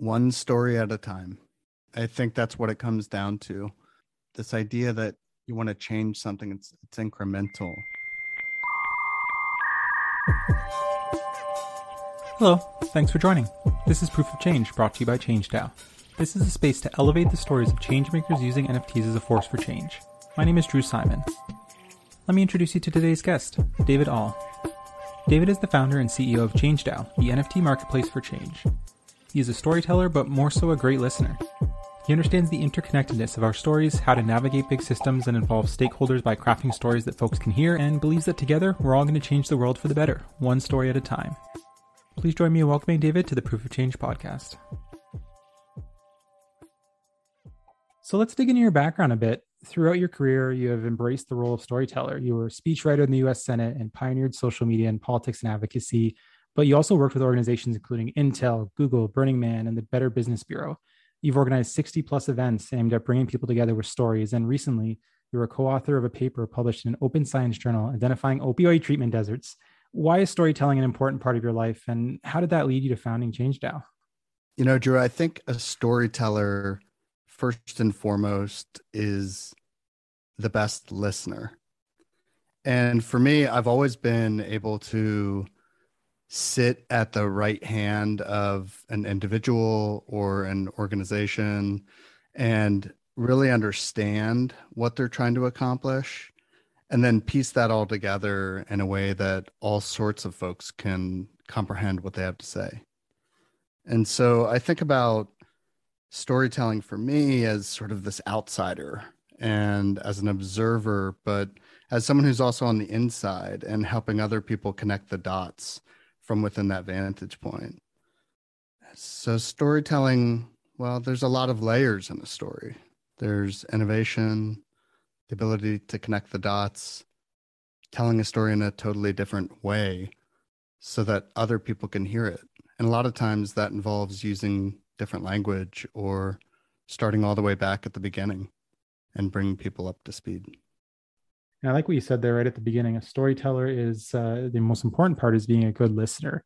one story at a time. I think that's what it comes down to. This idea that you want to change something, it's, it's incremental. Hello, thanks for joining. This is Proof of Change brought to you by ChangeDAO. This is a space to elevate the stories of changemakers using NFTs as a force for change. My name is Drew Simon. Let me introduce you to today's guest, David All. David is the founder and CEO of ChangeDAO, the NFT marketplace for change. He is a storyteller, but more so a great listener. He understands the interconnectedness of our stories, how to navigate big systems and involve stakeholders by crafting stories that folks can hear, and believes that together we're all going to change the world for the better, one story at a time. Please join me in welcoming David to the Proof of Change podcast. So let's dig into your background a bit. Throughout your career, you have embraced the role of storyteller. You were a speechwriter in the US Senate and pioneered social media and politics and advocacy but you also worked with organizations including Intel, Google, Burning Man, and the Better Business Bureau. You've organized 60 plus events aimed at bringing people together with stories. And recently, you were a co author of a paper published in an open science journal identifying opioid treatment deserts. Why is storytelling an important part of your life? And how did that lead you to founding ChangeDAO? You know, Drew, I think a storyteller, first and foremost, is the best listener. And for me, I've always been able to sit at the right hand of an individual or an organization and really understand what they're trying to accomplish and then piece that all together in a way that all sorts of folks can comprehend what they have to say. And so I think about storytelling for me as sort of this outsider and as an observer, but as someone who's also on the inside and helping other people connect the dots from within that vantage point. So, storytelling, well, there's a lot of layers in a story. There's innovation, the ability to connect the dots, telling a story in a totally different way so that other people can hear it. And a lot of times that involves using different language or starting all the way back at the beginning and bringing people up to speed. And I like what you said there right at the beginning. A storyteller is uh, the most important part is being a good listener.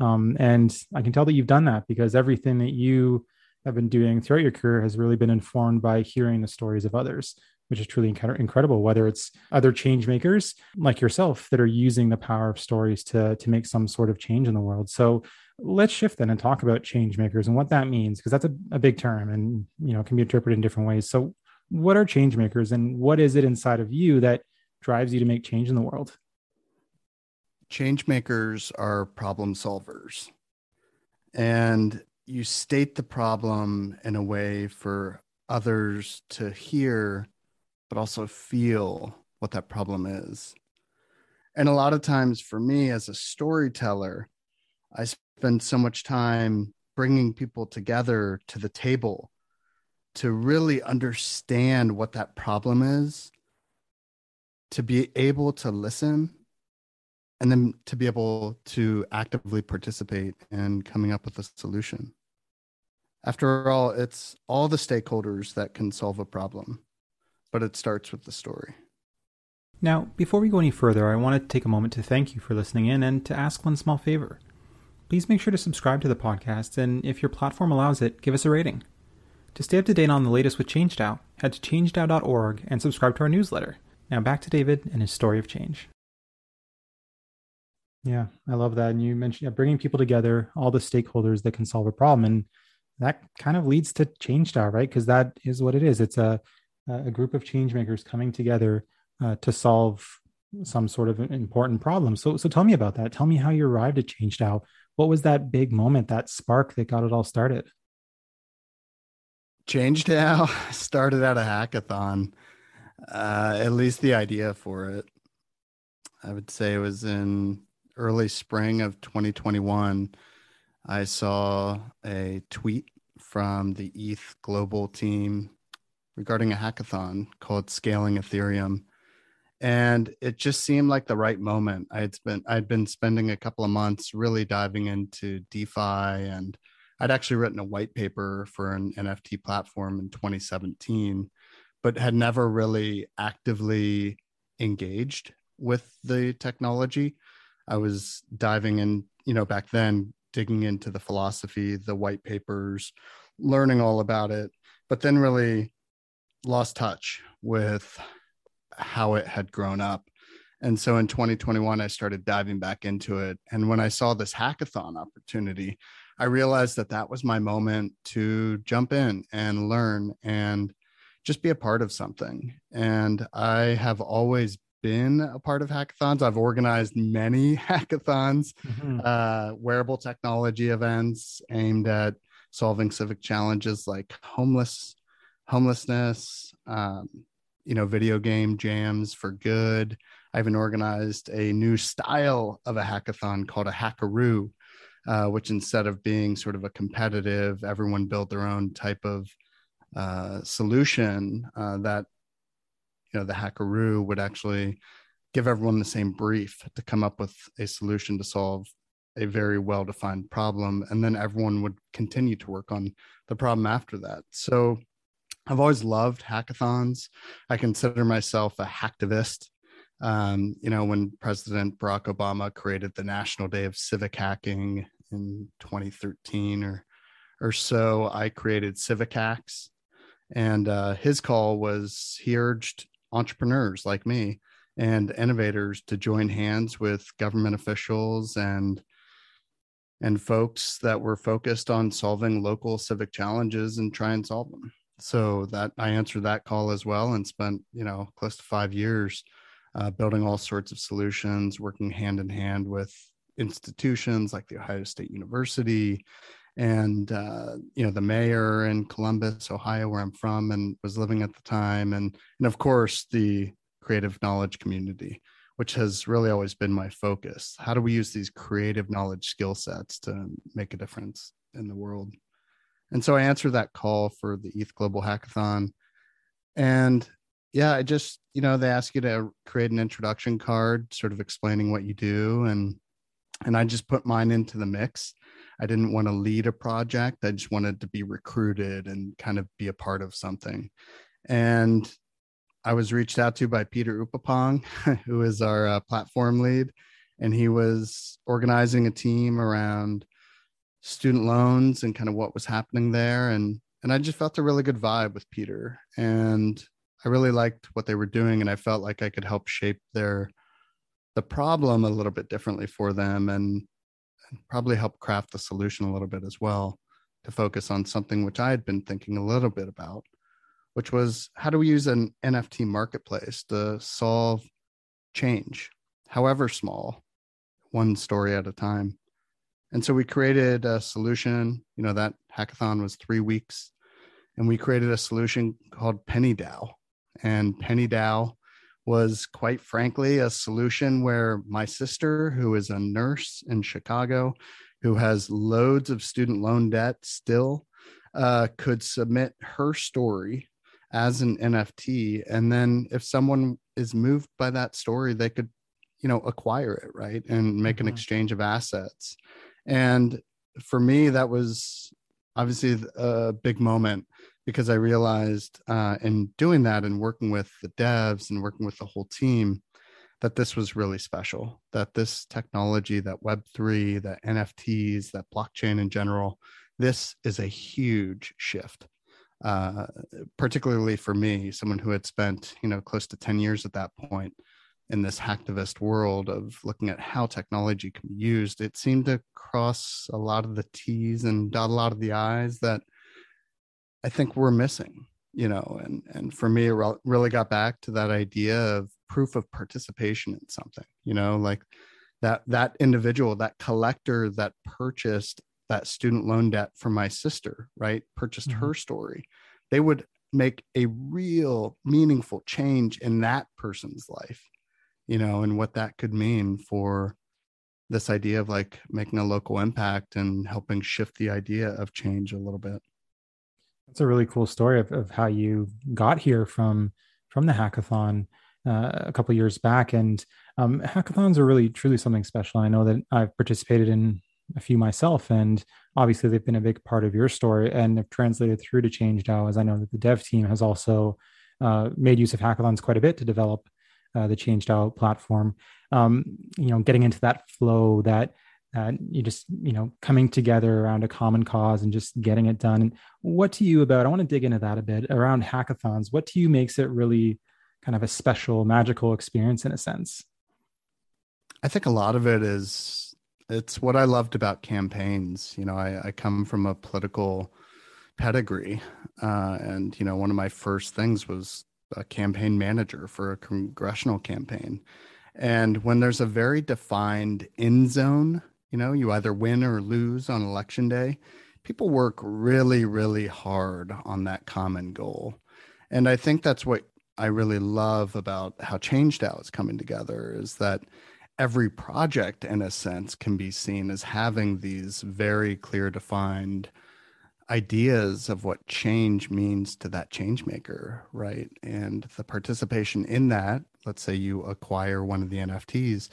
Um, and I can tell that you've done that because everything that you have been doing throughout your career has really been informed by hearing the stories of others, which is truly incredible. Whether it's other change makers like yourself that are using the power of stories to, to make some sort of change in the world. So let's shift then and talk about change makers and what that means, because that's a, a big term and you know can be interpreted in different ways. So what are change makers and what is it inside of you that drives you to make change in the world? Change makers are problem solvers. And you state the problem in a way for others to hear, but also feel what that problem is. And a lot of times for me as a storyteller, I spend so much time bringing people together to the table to really understand what that problem is to be able to listen and then to be able to actively participate in coming up with a solution. After all, it's all the stakeholders that can solve a problem, but it starts with the story. Now, before we go any further, I want to take a moment to thank you for listening in and to ask one small favor. Please make sure to subscribe to the podcast, and if your platform allows it, give us a rating. To stay up to date on the latest with ChangeDAO, head to changedao.org and subscribe to our newsletter. Now back to David and his story of change. Yeah, I love that. And you mentioned yeah, bringing people together, all the stakeholders that can solve a problem. And that kind of leads to ChangeDAO, right? Because that is what it is. It's a, a group of change makers coming together uh, to solve some sort of important problem. So, so tell me about that. Tell me how you arrived at ChangeDAO. What was that big moment, that spark that got it all started? ChangeDAO started at a hackathon uh, at least the idea for it. I would say it was in early spring of 2021. I saw a tweet from the ETH global team regarding a hackathon called Scaling Ethereum. And it just seemed like the right moment. I had spent I'd been spending a couple of months really diving into DeFi and I'd actually written a white paper for an NFT platform in 2017 but had never really actively engaged with the technology. I was diving in, you know, back then digging into the philosophy, the white papers, learning all about it, but then really lost touch with how it had grown up. And so in 2021, I started diving back into it. And when I saw this hackathon opportunity, I realized that that was my moment to jump in and learn and just be a part of something. And I have always been a part of hackathons. I've organized many hackathons, mm-hmm. uh, wearable technology events aimed at solving civic challenges like homeless homelessness, um, you know, video game jams for good. I even organized a new style of a hackathon called a hackaroo, uh, which instead of being sort of a competitive, everyone build their own type of uh, solution, uh, that you know the hackaroo would actually give everyone the same brief to come up with a solution to solve a very well defined problem and then everyone would continue to work on the problem after that. So i've always loved hackathons. I consider myself a hacktivist. Um, you know when president barack obama created the national day of civic hacking in 2013 or or so i created civic hacks and uh, his call was he urged entrepreneurs like me and innovators to join hands with government officials and and folks that were focused on solving local civic challenges and try and solve them. So that i answered that call as well and spent you know close to five years uh, building all sorts of solutions working hand in hand with institutions like the ohio state university and uh, you know the mayor in Columbus, Ohio, where I'm from, and was living at the time, and and of course the creative knowledge community, which has really always been my focus. How do we use these creative knowledge skill sets to make a difference in the world? And so I answered that call for the ETH Global Hackathon, and yeah, I just you know they ask you to create an introduction card, sort of explaining what you do, and and I just put mine into the mix I didn't want to lead a project. I just wanted to be recruited and kind of be a part of something. And I was reached out to by Peter Upapong, who is our uh, platform lead, and he was organizing a team around student loans and kind of what was happening there. And and I just felt a really good vibe with Peter, and I really liked what they were doing, and I felt like I could help shape their the problem a little bit differently for them and probably help craft the solution a little bit as well to focus on something which I had been thinking a little bit about, which was how do we use an NFT marketplace to solve change, however small, one story at a time. And so we created a solution. You know, that hackathon was three weeks, and we created a solution called Penny DAO. And Penny DAO was quite frankly a solution where my sister, who is a nurse in Chicago, who has loads of student loan debt still, uh, could submit her story as an NFT. And then if someone is moved by that story, they could, you know, acquire it, right? And make mm-hmm. an exchange of assets. And for me, that was obviously a big moment because I realized uh, in doing that and working with the devs and working with the whole team that this was really special. That this technology, that Web3, that NFTs, that blockchain in general, this is a huge shift. Uh, particularly for me, someone who had spent you know close to ten years at that point in this hacktivist world of looking at how technology can be used, it seemed to cross a lot of the T's and dot a lot of the I's that I think we're missing, you know, and and for me, it really got back to that idea of proof of participation in something, you know, like that that individual, that collector that purchased that student loan debt from my sister, right, purchased mm-hmm. her story, they would make a real meaningful change in that person's life, you know, and what that could mean for this idea of like making a local impact and helping shift the idea of change a little bit. That's a really cool story of, of how you got here from from the hackathon uh, a couple years back. And um, hackathons are really truly something special. I know that I've participated in a few myself, and obviously they've been a big part of your story and have translated through to Change DAO. As I know that the dev team has also uh, made use of hackathons quite a bit to develop uh, the Change DAO platform. Um, you know, getting into that flow, that uh, you just you know coming together around a common cause and just getting it done. And what to you about i want to dig into that a bit around hackathons what to you makes it really kind of a special magical experience in a sense? I think a lot of it is it's what i loved about campaigns. You know i, I come from a political pedigree uh, and you know one of my first things was a campaign manager for a congressional campaign. And when there's a very defined end zone you know, you either win or lose on election day. People work really, really hard on that common goal. And I think that's what I really love about how Change ChangeDAO is coming together is that every project, in a sense, can be seen as having these very clear, defined ideas of what change means to that change maker, right? And the participation in that, let's say you acquire one of the NFTs,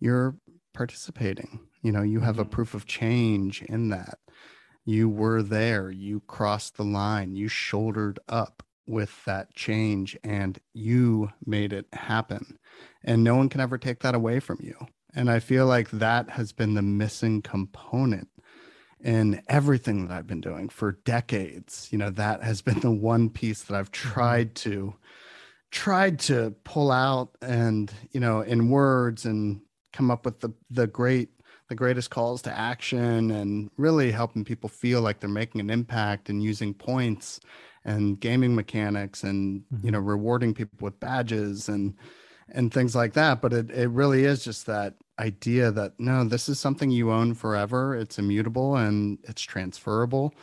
you're participating you know, you have a mm-hmm. proof of change in that. You were there, you crossed the line, you shouldered up with that change and you made it happen. And no one can ever take that away from you. And I feel like that has been the missing component in everything that I've been doing for decades. You know, that has been the one piece that I've mm-hmm. tried to tried to pull out and, you know, in words and come up with the the great the greatest calls to action and really helping people feel like they're making an impact and using points and gaming mechanics and mm-hmm. you know rewarding people with badges and and things like that. But it, it really is just that idea that no this is something you own forever. It's immutable and it's transferable.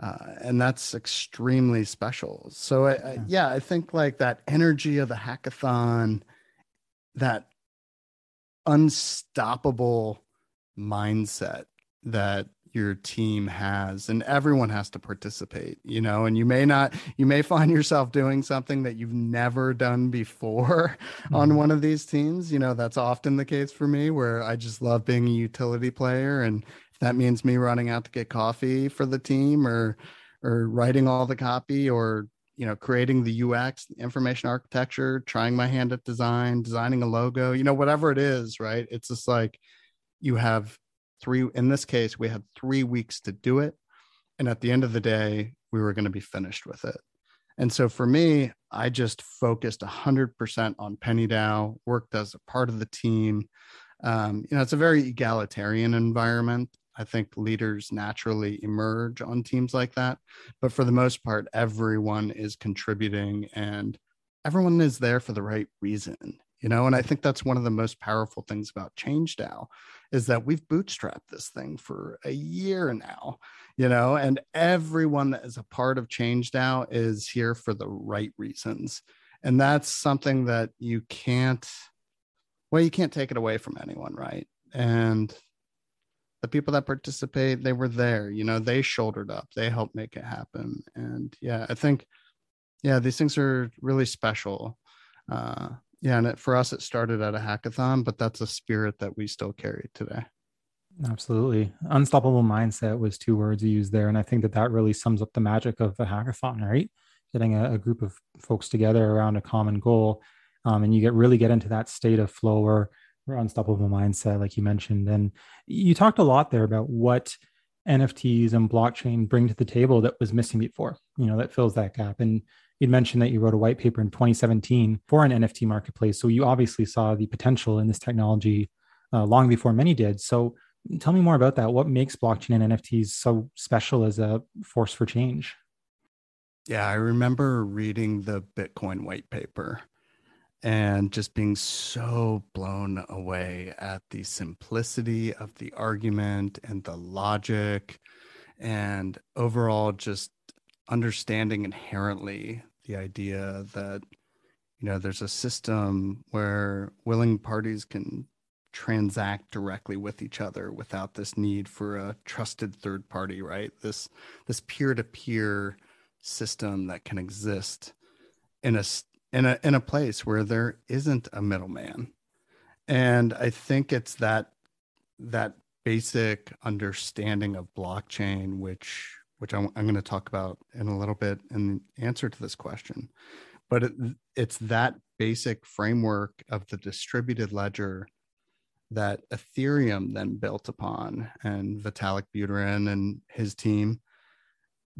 Uh, and that's extremely special. So I, I, yeah i think like that energy of the hackathon that unstoppable mindset that your team has and everyone has to participate you know and you may not you may find yourself doing something that you've never done before mm-hmm. on one of these teams you know that's often the case for me where i just love being a utility player and if that means me running out to get coffee for the team or or writing all the copy or you know creating the ux information architecture trying my hand at design designing a logo you know whatever it is right it's just like you have three in this case we had three weeks to do it. And at the end of the day we were going to be finished with it. And so for me i just focused 100% on Penny DAO, worked as a part of the team. Um, you know it's a very egalitarian environment. I think leaders naturally emerge on teams like that. But for the most part everyone is contributing and everyone is there for the right reason you know and i think that's one of the most powerful things about ChangeDAO is that we've bootstrapped this thing for a year now you know and everyone that is a part of ChangeDAO is here for the right reasons. And that's something that you can't well you can't take it away from anyone right? And the people that participate they were there you know they shouldered up they helped make it happen. And yeah i think yeah these things are really special uh yeah and it, for us it started at a hackathon but that's a spirit that we still carry today. Absolutely. Unstoppable mindset was two words you used there and i think that that really sums up the magic of a hackathon right? Getting a, a group of folks together around a common goal um, and you get really get into that state of flow or, or unstoppable mindset like you mentioned and you talked a lot there about what nfts and blockchain bring to the table that was missing before you know that fills that gap and You'd mentioned that you wrote a white paper in 2017 for an NFT marketplace. So you obviously saw the potential in this technology uh, long before many did. So tell me more about that. What makes blockchain and NFTs so special as a force for change? Yeah, I remember reading the Bitcoin white paper and just being so blown away at the simplicity of the argument and the logic and overall just understanding inherently the idea that you know there's a system where willing parties can transact directly with each other without this need for a trusted third party right? This this peer-to-peer system that can exist in a in a in a place where there isn't a middleman. And i think it's that that basic understanding of blockchain which which I'm, I'm going to talk about in a little bit in answer to this question. But it, it's that basic framework of the distributed ledger that Ethereum then built upon, and Vitalik Buterin and his team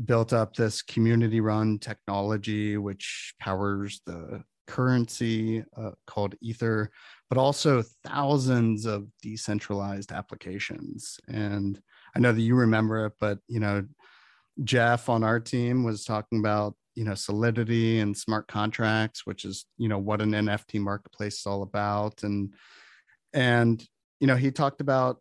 built up this community run technology which powers the currency uh, called Ether, but also thousands of decentralized applications. And I know that you remember it, but you know, Jeff on our team was talking about you know solidity and smart contracts which is you know what an nft marketplace is all about. And and you know he talked about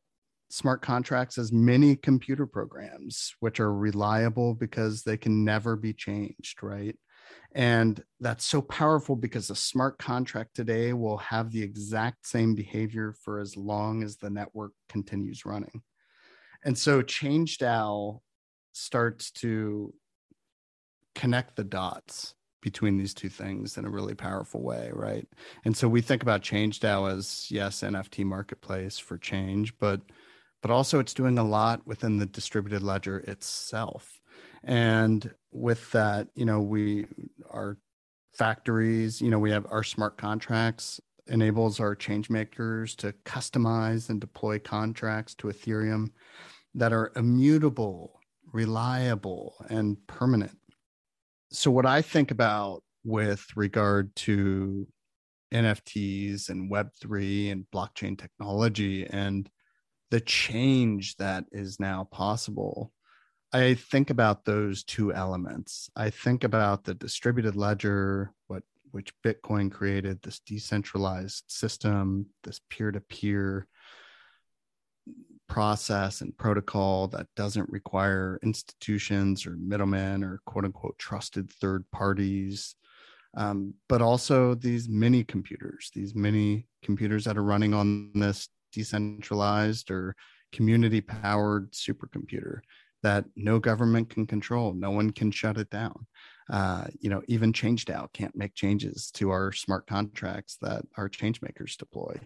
smart contracts as mini computer programs which are reliable because they can never be changed right? And that's so powerful because a smart contract today will have the exact same behavior for as long as the network continues running. And so change dao starts to connect the dots between these two things in a really powerful way, right? And so we think about Change DAO as yes, NFT marketplace for change, but but also it's doing a lot within the distributed ledger itself. And with that, you know, we our factories, you know, we have our smart contracts enables our change makers to customize and deploy contracts to Ethereum that are immutable, reliable, and permanent so what I think about with regard to NFTs and Web3 and blockchain technology and the change that is now possible, I think about those two elements. I think about the distributed ledger, what which Bitcoin created, this decentralized system, this peer-to-peer process and protocol that doesn't require institutions or middlemen or quote unquote trusted third parties. Um, but also these mini computers, these mini computers that are running on this decentralized or community powered supercomputer that no government can control. No one can shut it down. Uh, you know, even ChangeDAO can't make changes to our smart contracts that our change makers deploy.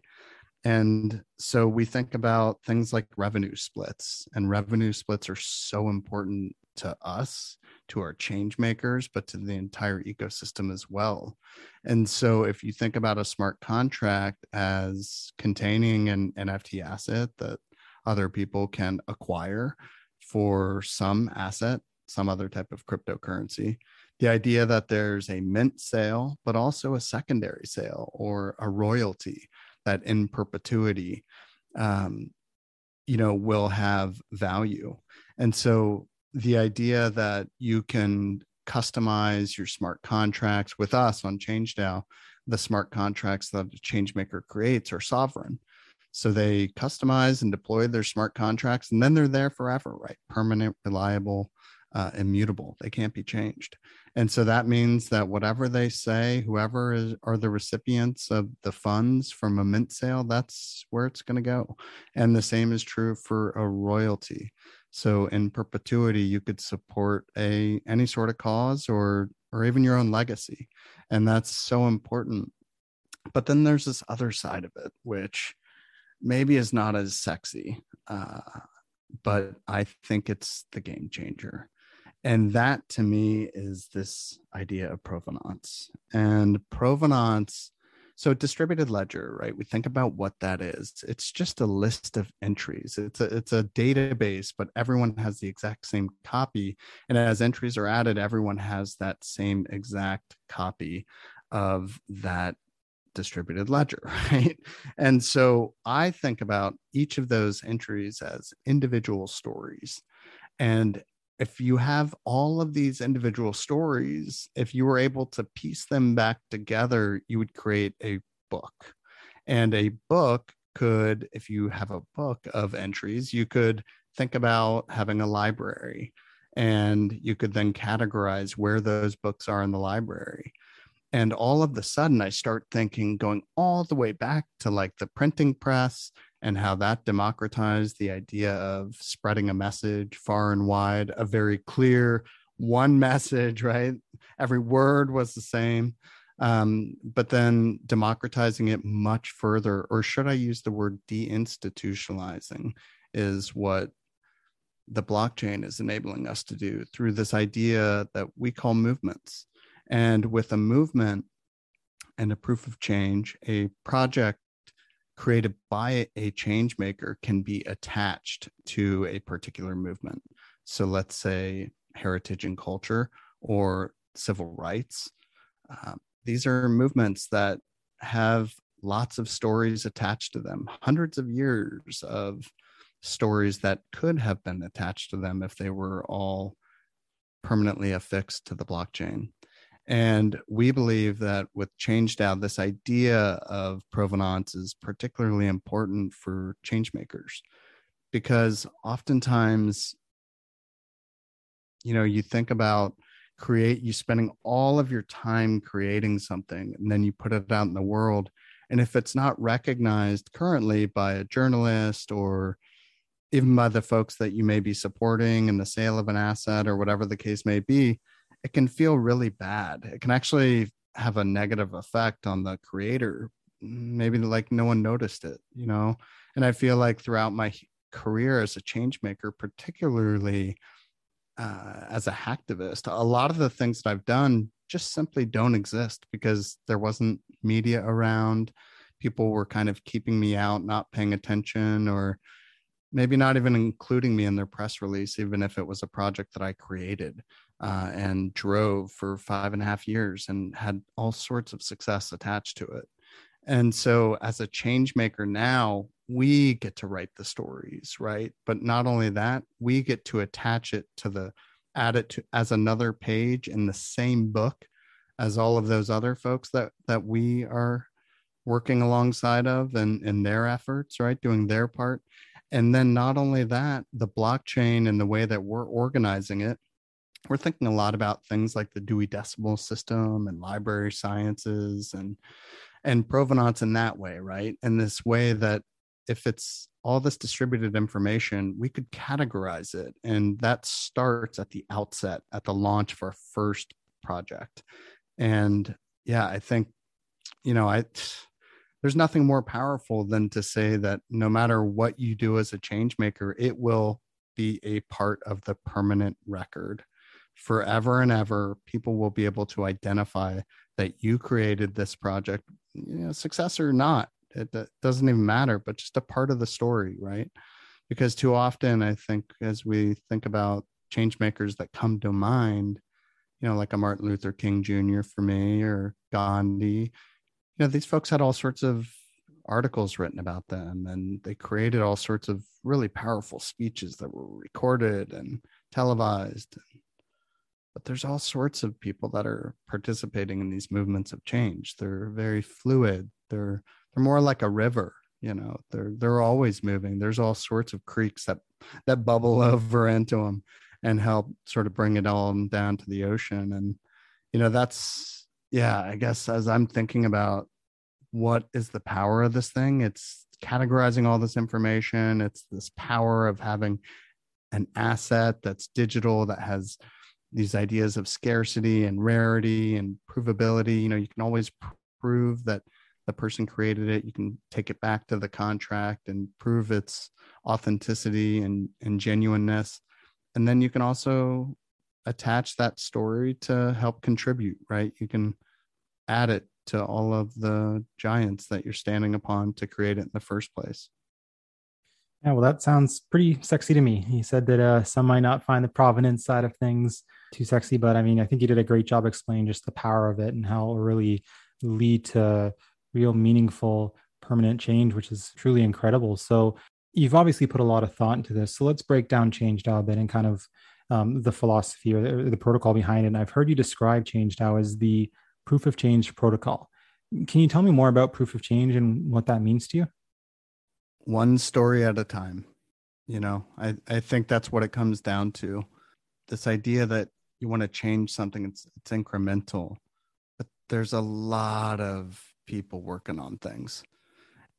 And so we think about things like revenue splits, and revenue splits are so important to us, to our change makers, but to the entire ecosystem as well. And so if you think about a smart contract as containing an NFT asset that other people can acquire for some asset, some other type of cryptocurrency, the idea that there's a mint sale, but also a secondary sale or a royalty that in perpetuity um, you know will have value and so the idea that you can customize your smart contracts with us on ChangeDAO, the smart contracts that a changemaker creates are sovereign. So they customize and deploy their smart contracts, and then they're there forever, right? Permanent, reliable, uh, immutable. They can't be changed. And so that means that whatever they say, whoever is, are the recipients of the funds from a mint sale, that's where it's going to go. And the same is true for a royalty. So in perpetuity, you could support a any sort of cause or or even your own legacy, and that's so important. But then there's this other side of it, which maybe is not as sexy, uh, but I think it's the game changer and that to me is this idea of provenance. And provenance so distributed ledger right? We think about what that is. It's just a list of entries. It's a it's a database but everyone has the exact same copy. And as entries are added everyone has that same exact copy of that distributed ledger right? And so i think about each of those entries as individual stories. And if you have all of these individual stories, if you were able to piece them back together, you would create a book. And a book could, if you have a book of entries, you could think about having a library and you could then categorize where those books are in the library. And all of the sudden, I start thinking, going all the way back to like the printing press and how that democratized the idea of spreading a message far and wide, a very clear one message, right? Every word was the same. Um, but then democratizing it much further, or should I use the word deinstitutionalizing, is what the blockchain is enabling us to do through this idea that we call movements. And with a movement and a proof of change, a project created by a change maker can be attached to a particular movement. So let's say heritage and culture or civil rights. Uh, these are movements that have lots of stories attached to them, hundreds of years of stories that could have been attached to them if they were all permanently affixed to the blockchain. And we believe that with ChangeDAO, this idea of provenance is particularly important for changemakers because oftentimes, you know, you think about create you spending all of your time creating something and then you put it out in the world. And if it's not recognized currently by a journalist or even by the folks that you may be supporting in the sale of an asset or whatever the case may be, it can feel really bad. It can actually have a negative effect on the creator. Maybe like no one noticed it, you know? And I feel like throughout my career as a change maker, particularly uh, as a hacktivist, a lot of the things that I've done just simply don't exist because there wasn't media around. People were kind of keeping me out, not paying attention, or maybe not even including me in their press release, even if it was a project that I created uh, and drove for five and a half years and had all sorts of success attached to it. And so, as a change maker now, we get to write the stories, right? But not only that, we get to attach it to the, add it to as another page in the same book as all of those other folks that that we are working alongside of and in their efforts, right? Doing their part and then not only that, the blockchain and the way that we're organizing it, we're thinking a lot about things like the Dewey Decimal System and library sciences and and provenance in that way, right? In this way that if it's all this distributed information, we could categorize it. And that starts at the outset, at the launch of our first project. And yeah, I think, you know, I there's nothing more powerful than to say that no matter what you do as a change maker, it will be a part of the permanent record forever and ever. People will be able to identify that you created this project, you know, success or not. It, it doesn't even matter, but just a part of the story, right? Because too often, I think, as we think about change makers that come to mind, you know, like a Martin Luther King Jr. for me or Gandhi, you know these folks had all sorts of articles written about them and they created all sorts of really powerful speeches that were recorded and televised but there's all sorts of people that are participating in these movements of change. They're very fluid. They're they're more like a river you know they're they're always moving. There's all sorts of creeks that that bubble over into them and help sort of bring it all down to the ocean. And you know that's yeah, I guess as I'm thinking about what is the power of this thing, it's categorizing all this information. It's this power of having an asset that's digital that has these ideas of scarcity and rarity and provability. You know, you can always prove that the person created it. You can take it back to the contract and prove its authenticity and, and genuineness. And then you can also attach that story to help contribute, right? You can add it to all of the giants that you're standing upon to create it in the first place. Yeah, well, that sounds pretty sexy to me. He said that uh, some might not find the provenance side of things too sexy, but I mean, I think you did a great job explaining just the power of it and how it will really lead to real meaningful permanent change, which is truly incredible. So, you've obviously put a lot of thought into this. So, let's break down ChangeDAO a bit and kind of um, the philosophy or the, the, protocol behind it. And I've heard you describe ChangeDAO as the proof of change protocol. Can you tell me more about proof of change and what that means to you? One story at a time. You know, I, I think that's what it comes down to. This idea that you want to change something, it's, it's incremental, but there's a lot of people working on things.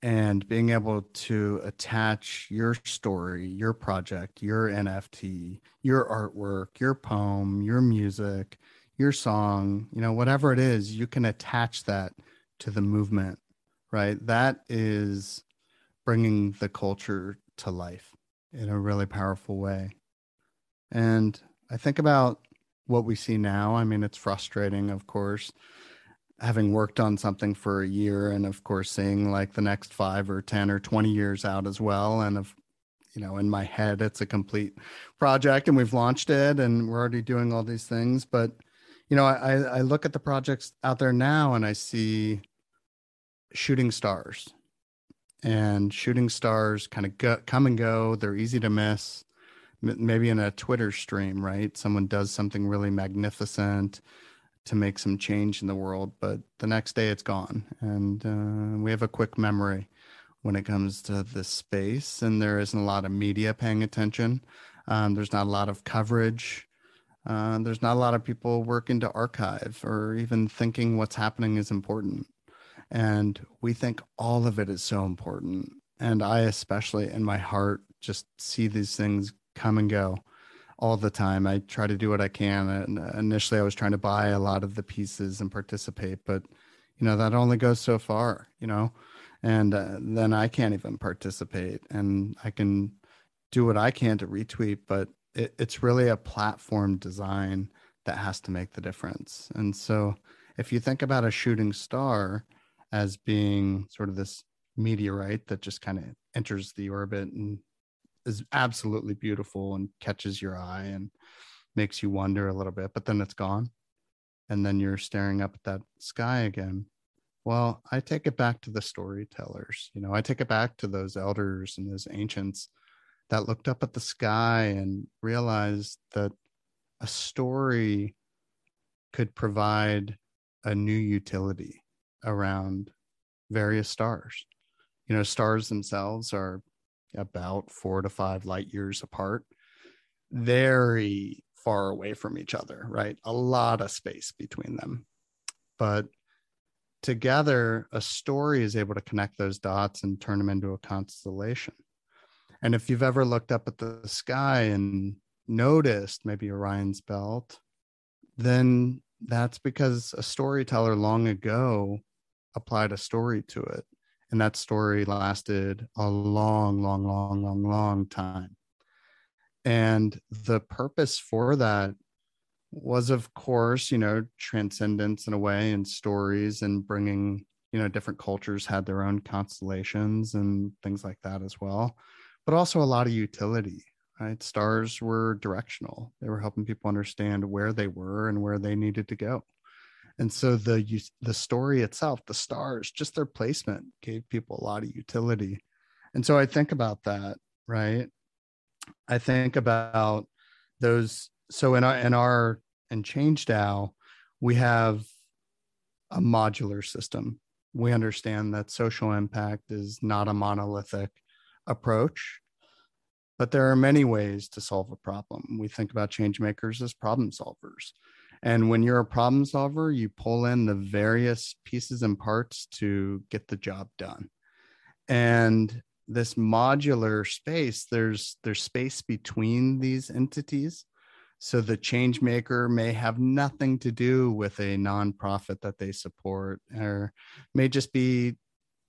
And being able to attach your story, your project, your NFT, your artwork, your poem, your music, your song, you know, whatever it is, you can attach that to the movement, right? That is bringing the culture to life in a really powerful way. And I think about what we see now. I mean, it's frustrating, of course. having worked on something for a year and of course seeing like the next 5 or 10 or 20 years out as well and of you know in my head it's a complete project and we've launched it and we're already doing all these things but you know i i look at the projects out there now and i see shooting stars and shooting stars kind of go, come and go they're easy to miss maybe in a twitter stream right someone does something really magnificent to make some change in the world but the next day it's gone and uh, we have a quick memory when it comes to this space, and there isn't a lot of media paying attention. Um, there's not a lot of coverage. Uh, there's not a lot of people working to archive or even thinking what's happening is important. And we think all of it is so important. And I, especially in my heart, just see these things come and go all the time. I try to do what I can. And initially, I was trying to buy a lot of the pieces and participate, but you know that only goes so far. You know, and uh, then I can't even participate. And I can do what I can to retweet, but it, it's really a platform design that has to make the difference. And so, if you think about a shooting star as being sort of this meteorite that just kind of enters the orbit and is absolutely beautiful and catches your eye and makes you wonder a little bit, but then it's gone. And then you're staring up at that sky again. Well, I take it back to the storytellers. You know, I take it back to those elders and those ancients that looked up at the sky and realized that a story could provide a new utility around various stars. You know, stars themselves are about four to five light years apart, very far away from each other, right? A lot of space between them. But together a story is able to connect those dots and turn them into a constellation and if you've ever looked up at the sky and noticed maybe orion's belt then that's because a storyteller long ago applied a story to it and that story lasted a long long long long long time. And the purpose for that was of course you know transcendence in a way and stories and bringing you know different cultures had their own constellations and things like that as well but also a lot of utility right? Stars were directional. They were helping people understand where they were and where they needed to go and so the the story itself the stars just their placement gave people a lot of utility and so i think about that right i think about those so in our in our in change DAO, we have a modular system. We understand that social impact is not a monolithic approach, but there are many ways to solve a problem. We think about change makers as problem solvers. And when you're a problem solver, you pull in the various pieces and parts to get the job done. And this modular space, there's there's space between these entities so the change maker may have nothing to do with a nonprofit that they support, or may just be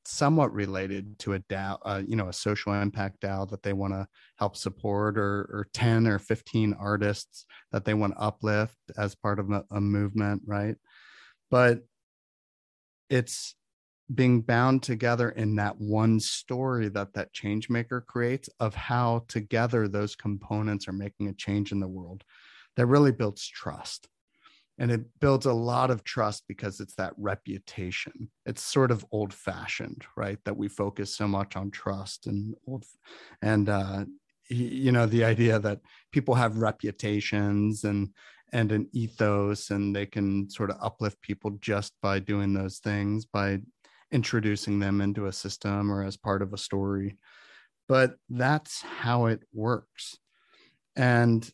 somewhat related to a DAO, uh, you know, a social impact DAO that they want to help support, or or ten or fifteen artists that they want to uplift as part of a, a movement, right? But it's being bound together in that one story that that change maker creates of how together those components are making a change in the world that really builds trust and it builds a lot of trust because it's that reputation. It's sort of old fashioned right? That we focus so much on trust and old and uh you know the idea that people have reputations and and an ethos and they can sort of uplift people just by doing those things by introducing them into a system or as part of a story. But that's how it works. And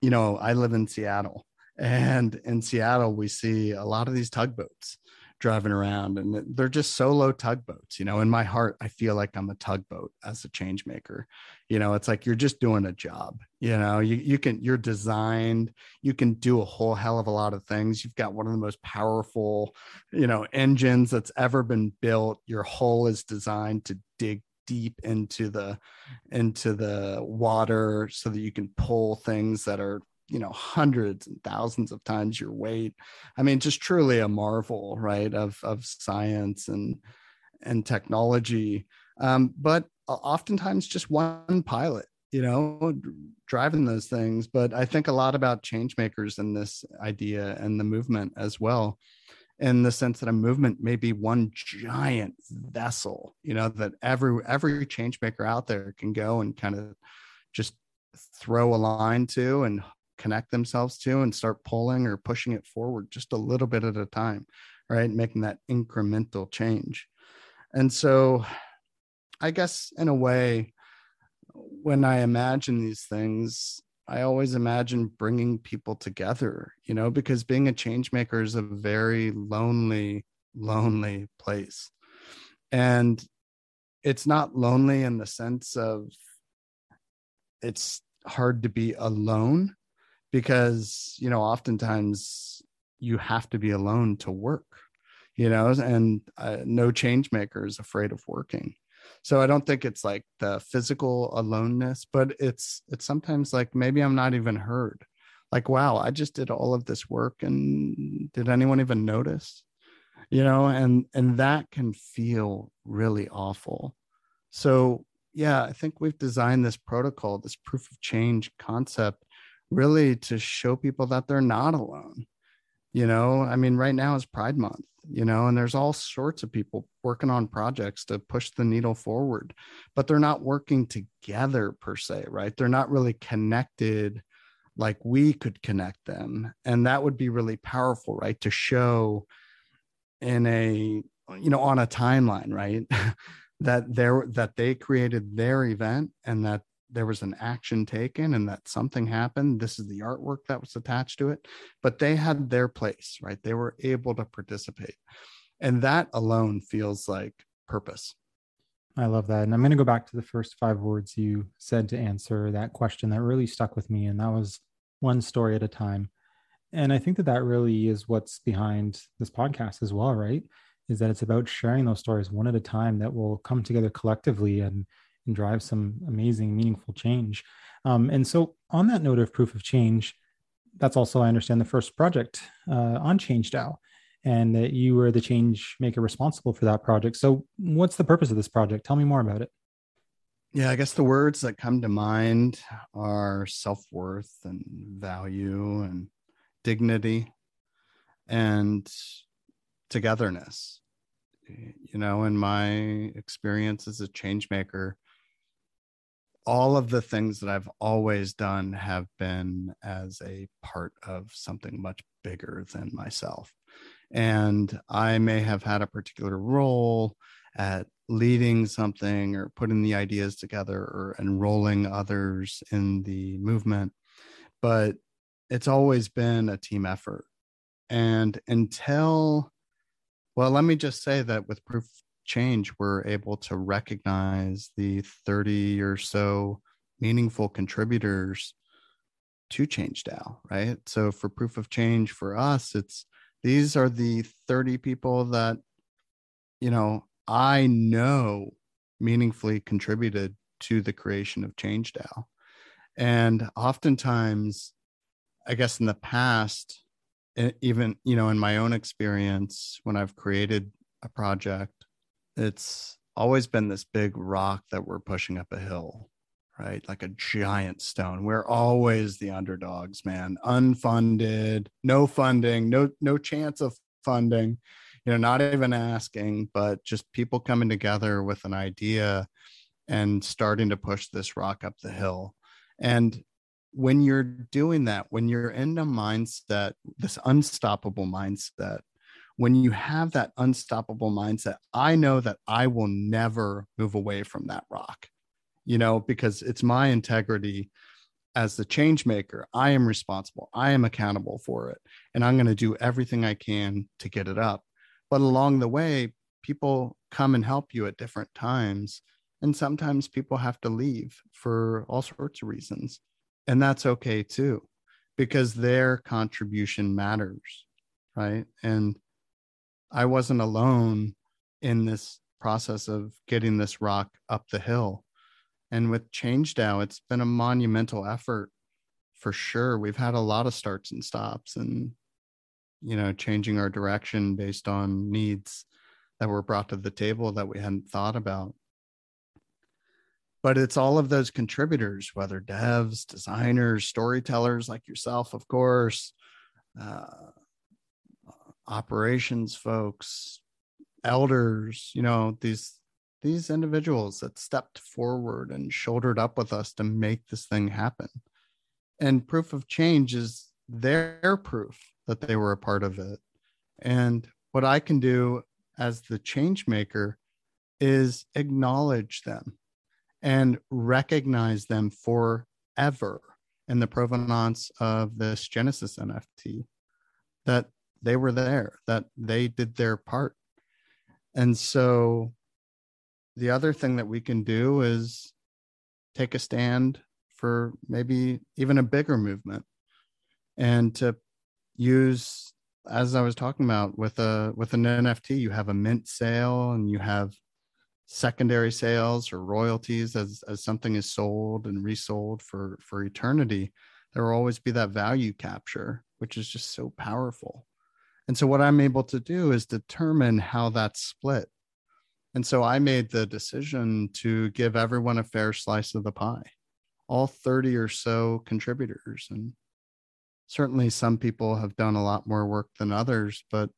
you know, I live in Seattle, and in Seattle, we see a lot of these tugboats driving around, and they're just solo tugboats. You know, in my heart, I feel like I'm a tugboat as a change maker. You know, it's like you're just doing a job. You know, you you can you're designed, you can do a whole hell of a lot of things. You've got one of the most powerful, you know, engines that's ever been built. Your hull is designed to dig deep into the into the water so that you can pull things that are you know hundreds and thousands of times your weight. I mean just truly a marvel right of of science and and technology. Um, but oftentimes just one pilot you know driving those things. But i think a lot about change makers in this idea and the movement as well in the sense that a movement may be one giant vessel you know that every every change maker out there can go and kind of just throw a line to and connect themselves to and start pulling or pushing it forward just a little bit at a time right? Making that incremental change. And so i guess in a way when i imagine these things I always imagine bringing people together, you know, because being a change maker is a very lonely, lonely place. And it's not lonely in the sense of it's hard to be alone because, you know, oftentimes you have to be alone to work, you know, and uh, no change maker is afraid of working. So i don't think it's like the physical aloneness but it's it's sometimes like maybe i'm not even heard. Like wow i just did all of this work and did anyone even notice? You know and and that can feel really awful. So yeah i think we've designed this protocol this proof of change concept really to show people that they're not alone you know? I mean right now is pride month you know and there's all sorts of people working on projects to push the needle forward but they're not working together per se right? They're not really connected like we could connect them and that would be really powerful right? To show in a you know on a timeline right? That there that they created their event and that there was an action taken and that something happened. This is the artwork that was attached to it, but they had their place, right? They were able to participate. And that alone feels like purpose. I love that. And I'm going to go back to the first five words you said to answer that question that really stuck with me. And that was one story at a time. And I think that that really is what's behind this podcast as well, right? Is that it's about sharing those stories one at a time that will come together collectively and and drive some amazing, meaningful change. Um, and so, on that note of proof of change, that's also, I understand, the first project uh, on ChangeDAO, and that you were the change maker responsible for that project. So, what's the purpose of this project? Tell me more about it. Yeah, I guess the words that come to mind are self worth and value and dignity and togetherness. You know, in my experience as a change maker, all of the things that I've always done have been as a part of something much bigger than myself. And I may have had a particular role at leading something or putting the ideas together or enrolling others in the movement, but it's always been a team effort. And until, well, let me just say that with Proof change, we're able to recognize the 30 or so meaningful contributors to ChangeDAO, right? So for proof of change for us, it's these are the 30 people that, you know, I know meaningfully contributed to the creation of ChangeDAO. And oftentimes, I guess in the past, even, you know, in my own experience, when I've created a project it's always been this big rock that we're pushing up a hill, right? Like a giant stone. We're always the underdogs, man. Unfunded, no funding, no no chance of funding. You know, not even asking, but just people coming together with an idea and starting to push this rock up the hill. And when you're doing that, when you're in a mindset, this unstoppable mindset, when you have that unstoppable mindset, I know that I will never move away from that rock, you know, because it's my integrity as the change maker. I am responsible, I am accountable for it, and I'm going to do everything I can to get it up. But along the way, people come and help you at different times. And sometimes people have to leave for all sorts of reasons. And that's okay too, because their contribution matters. Right. And I wasn't alone in this process of getting this rock up the hill. And with ChangeDAO, it's been a monumental effort for sure we've had a lot of starts and stops and you know changing our direction based on needs that were brought to the table that we hadn't thought about but it's all of those contributors whether devs designers storytellers like yourself of course uh, operations folks elders you know these these individuals that stepped forward and shouldered up with us to make this thing happen. And proof of change is their proof that they were a part of it. And what i can do as the change maker is acknowledge them and recognize them forever in the provenance of this Genesis NFT that they were there, that they did their part. And so the other thing that we can do is take a stand for maybe even a bigger movement and to use as I was talking about with a with an NFT, you have a mint sale and you have secondary sales or royalties as as something is sold and resold for for eternity there will always be that value capture which is just so powerful and so what i'm able to do is determine how that's split. And so i made the decision to give everyone a fair slice of the pie all 30 or so contributors. And certainly some people have done a lot more work than others but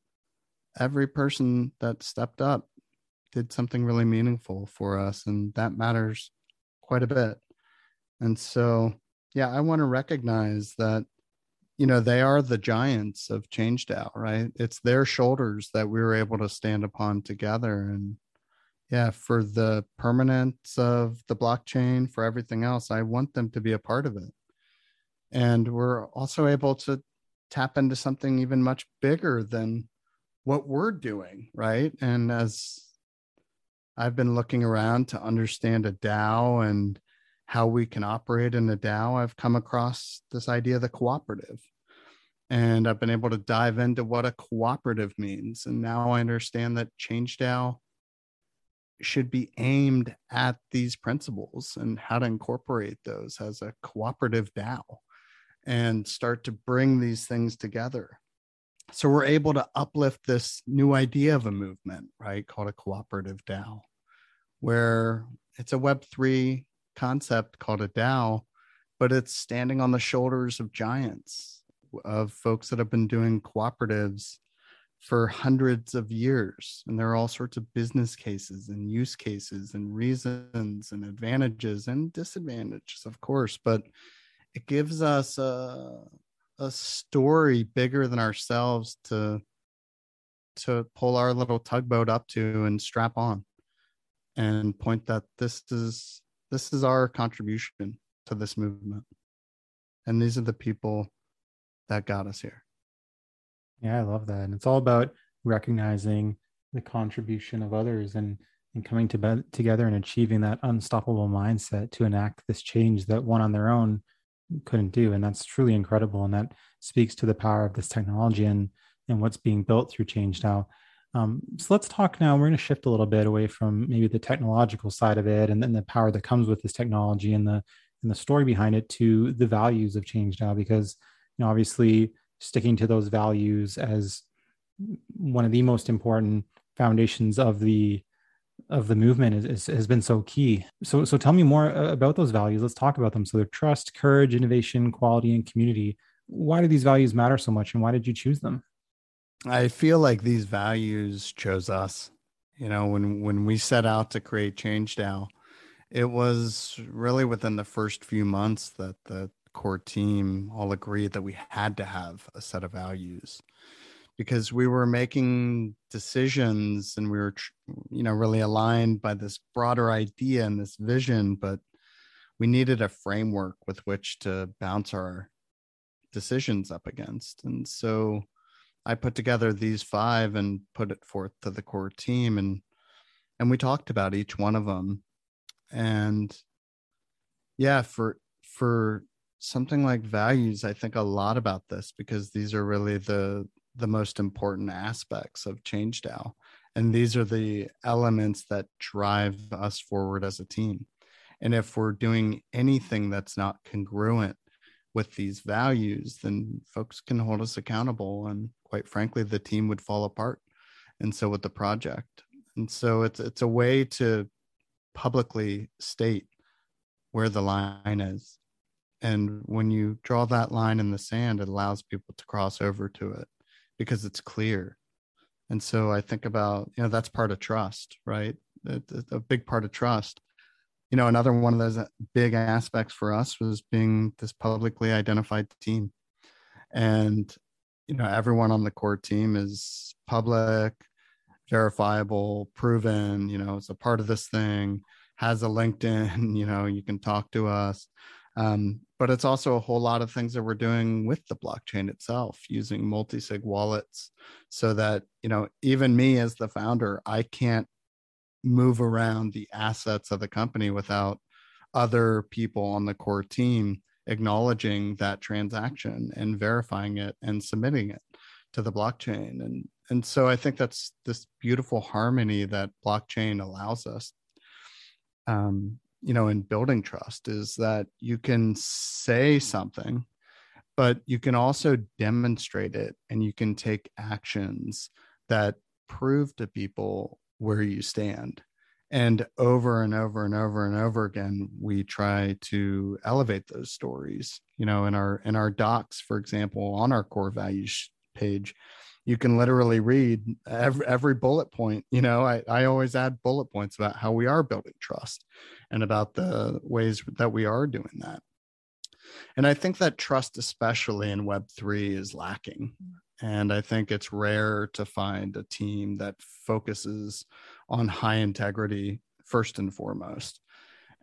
every person that stepped up did something really meaningful for us and that matters quite a bit. And so yeah i want to recognize that you know they are the giants of ChangeDAO right? It's their shoulders that we were able to stand upon together. And yeah for the permanence of the blockchain for everything else i want them to be a part of it. And we're also able to tap into something even much bigger than what we're doing right? And as I've been looking around to understand a DAO and how we can operate in a DAO. I've come across this idea of the cooperative. And I've been able to dive into what a cooperative means. And now I understand that ChangeDAO should be aimed at these principles and how to incorporate those as a cooperative DAO and start to bring these things together. So we're able to uplift this new idea of a movement, right? Called a cooperative DAO, where it's a Web3 concept called a DAO, but it's standing on the shoulders of giants, of folks that have been doing cooperatives for hundreds of years. And there are all sorts of business cases and use cases and reasons and advantages and disadvantages, of course, but it gives us a, a story bigger than ourselves to to pull our little tugboat up to and strap on and point that this is this is our contribution to this movement. And these are the people that got us here. Yeah i love that. And it's all about recognizing the contribution of others and and coming to be- together and achieving that unstoppable mindset to enact this change that one on their own couldn't do. And that's truly incredible. And that speaks to the power of this technology and and what's being built through ChangeDAO um, so let's talk now we're going to shift a little bit away from maybe the technological side of it and then the power that comes with this technology and the and the story behind it to the values of change now, because you know obviously sticking to those values as one of the most important foundations of the of the movement is, is, has been so key. So, so tell me more about those values. Let's talk about them. So, they're trust, courage, innovation, quality, and community. Why do these values matter so much, and why did you choose them? I feel like these values chose us. You know, when when we set out to create ChangeDAO, it was really within the first few months that the core team all agreed that we had to have a set of values because we were making decisions and we were you know really aligned by this broader idea and this vision but we needed a framework with which to bounce our decisions up against and so i put together these five and put it forth to the core team and and we talked about each one of them and yeah for for something like values i think a lot about this because these are really the the most important aspects of ChangeDAO. And these are the elements that drive us forward as a team. And if we're doing anything that's not congruent with these values, then folks can hold us accountable. And quite frankly, the team would fall apart. And so would the project. And so it's it's a way to publicly state where the line is. And when you draw that line in the sand, it allows people to cross over to it because it's clear. And so I think about, you know, that's part of trust, right? a big part of trust you know, another one of those uh, big aspects for us was being this publicly identified team. And, you know, everyone on the core team is public, verifiable, proven, you know, it's a part of this thing, has a LinkedIn, you know, you can talk to us. Um, but it's also a whole lot of things that we're doing with the blockchain itself using multi-sig wallets so that you know even me as the founder i can't move around the assets of the company without other people on the core team acknowledging that transaction and verifying it and submitting it to the blockchain. And and so i think that's this beautiful harmony that blockchain allows us um you know in building trust is that you can say something but you can also demonstrate it and you can take actions that prove to people where you stand. And over and over and over and over again we try to elevate those stories. You know in our in our docs for example on our core values page you can literally read every, every bullet point. You know I, I always add bullet points about how we are building trust and about the ways that we are doing that. And i think that trust especially in web3 is lacking and I think it's rare to find a team that focuses on high integrity first and foremost.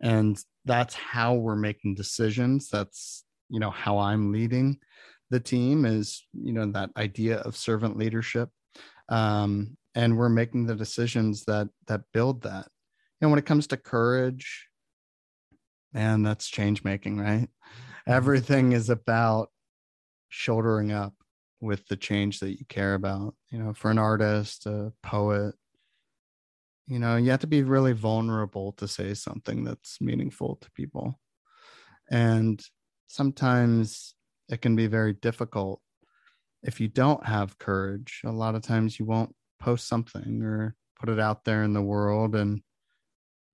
And that's how we're making decisions. That's, you know, how I'm leading the team is, you know, that idea of servant leadership. Um, and we're making the decisions that that build that. And when it comes to courage, man, that's change making, right? Mm-hmm. Everything is about shouldering up with the change that you care about. You know, for an artist, a poet, you know, you have to be really vulnerable to say something that's meaningful to people. And sometimes it can be very difficult if you don't have courage. A lot of times you won't post something or put it out there in the world and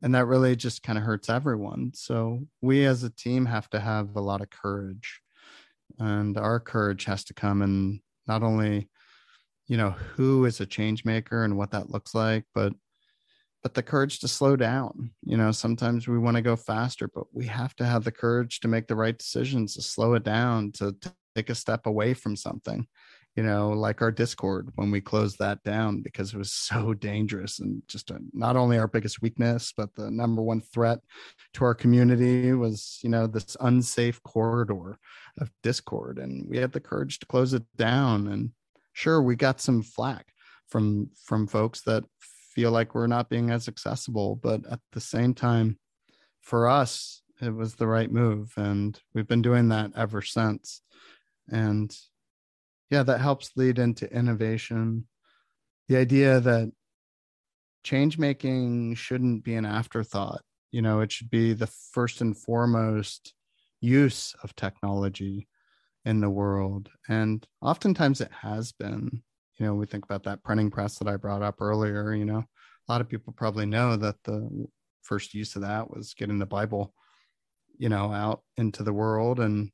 and that really just kind of hurts everyone. So we as a team have to have a lot of courage and our courage has to come in not only you know who is a change maker and what that looks like but but the courage to slow down. You know sometimes we want to go faster but we have to have the courage to make the right decisions to slow it down to, to take a step away from something you know like our discord when we closed that down because it was so dangerous and just a, not only our biggest weakness but the number one threat to our community was you know this unsafe corridor of discord and we had the courage to close it down and sure we got some flack from from folks that feel like we're not being as accessible but at the same time for us it was the right move and we've been doing that ever since and yeah that helps lead into innovation. The idea that change making shouldn't be an afterthought. You know it should be the first and foremost use of technology in the world. And oftentimes it has been. You know we think about that printing press that i brought up earlier you know. A lot of people probably know that the first use of that was getting the bible you know out into the world and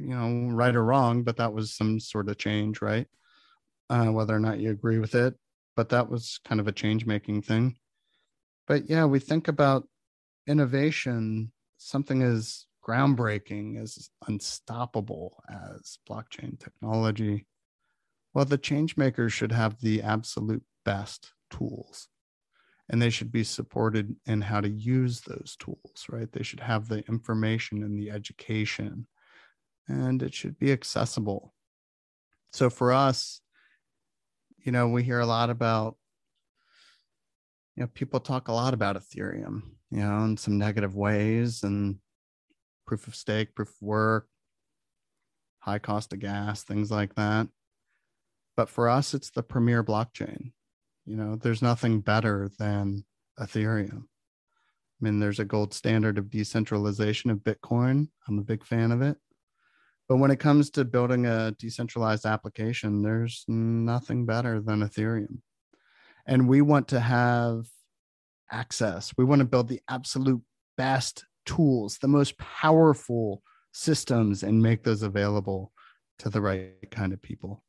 you know right or wrong but that was some sort of change right? Uh, whether or not you agree with it but that was kind of a change making thing. But yeah we think about innovation something as groundbreaking as unstoppable as blockchain technology. Well the change makers should have the absolute best tools and they should be supported in how to use those tools right? They should have the information and the education and it should be accessible. So for us, you know, we hear a lot about, you know, people talk a lot about Ethereum, you know, in some negative ways and proof of stake, proof of work, high cost of gas, things like that. But for us, it's the premier blockchain. You know, there's nothing better than Ethereum. I mean, there's a gold standard of decentralization of Bitcoin. I'm a big fan of it But when it comes to building a decentralized application, there's nothing better than Ethereum. And we want to have access. We want to build the absolute best tools, the most powerful systems, and make those available to the right kind of people,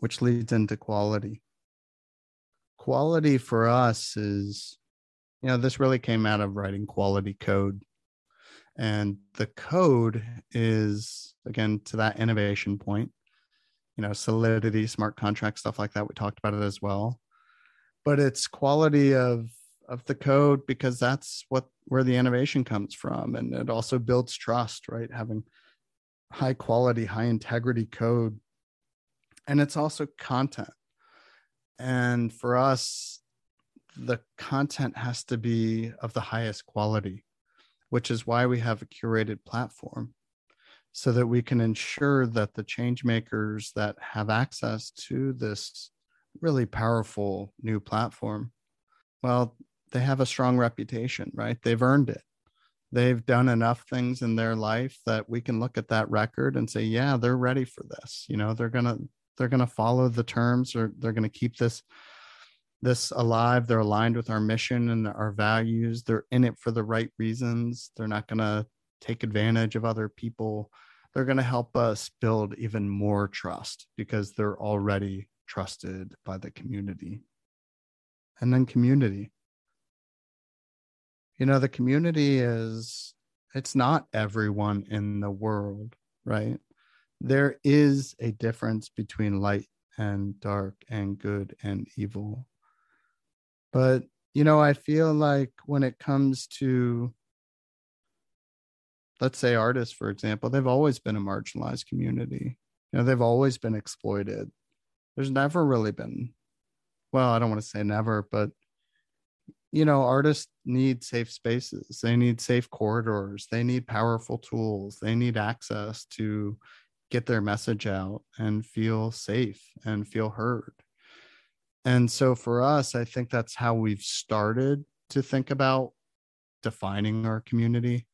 which leads into quality. Quality for us is, you know, this really came out of writing quality code and the code is, again, to that innovation point, you know, solidity, smart contract, stuff like that. We talked about it as well. But it's quality of of the code because that's what where the innovation comes from. And it also builds trust, right? Having high quality, high integrity code. And it's also content. And for us, the content has to be of the highest quality which is why we have a curated platform so that we can ensure that the change makers that have access to this really powerful new platform well they have a strong reputation right? They've earned it. They've done enough things in their life that we can look at that record and say yeah they're ready for this. You know they're going to they're going to follow the terms or they're going to keep this this alive. They're aligned with our mission and our values. They're in it for the right reasons. They're not going to take advantage of other people. They're going to help us build even more trust because they're already trusted by the community. And then community. You know, the community is, it's not everyone in the world, right? There is a difference between light and dark and good and evil but, you know, I feel like when it comes to, let's say, artists, for example, they've always been a marginalized community. You know, they've always been exploited. There's never really been, well, I don't want to say never, but you know, artists need safe spaces. They need safe corridors. They need powerful tools. They need access to get their message out and feel safe and feel heard. And so for us, I think that's how we've started to think about defining our community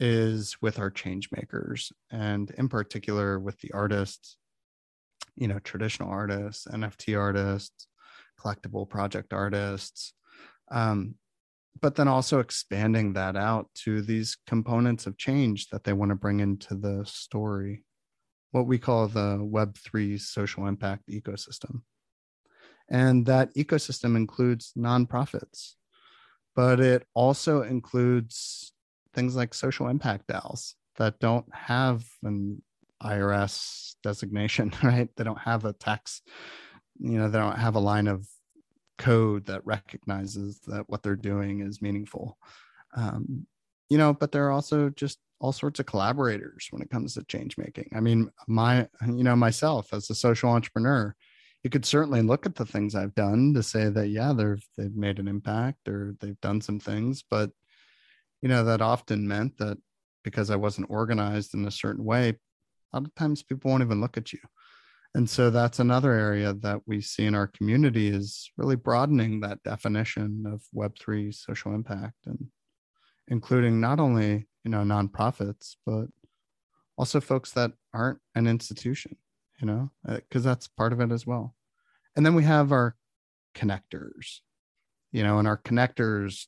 is with our change makers and in particular with the artists, you know, traditional artists, NFT artists, collectible project artists. Um, but then also expanding that out to these components of change that they want to bring into the story, what we call the Web3 social impact ecosystem. And that ecosystem includes nonprofits, but it also includes things like social impact DAOs that don't have an IRS designation, right? They don't have a tax, you know, they don't have a line of code that recognizes that what they're doing is meaningful. Um, you know, but there are also just all sorts of collaborators when it comes to change making. I mean, my, you know, myself as a social entrepreneur, you could certainly look at the things I've done to say that yeah, they've they've made an impact or they've done some things, but you know that often meant that because I wasn't organized in a certain way, a lot of times people won't even look at you. And so that's another area that we see in our community is really broadening that definition of Web3 social impact and including not only, you know, nonprofits, but also folks that aren't an institution you know, because uh, that's part of it as well. And then we have our connectors, you know, and our connectors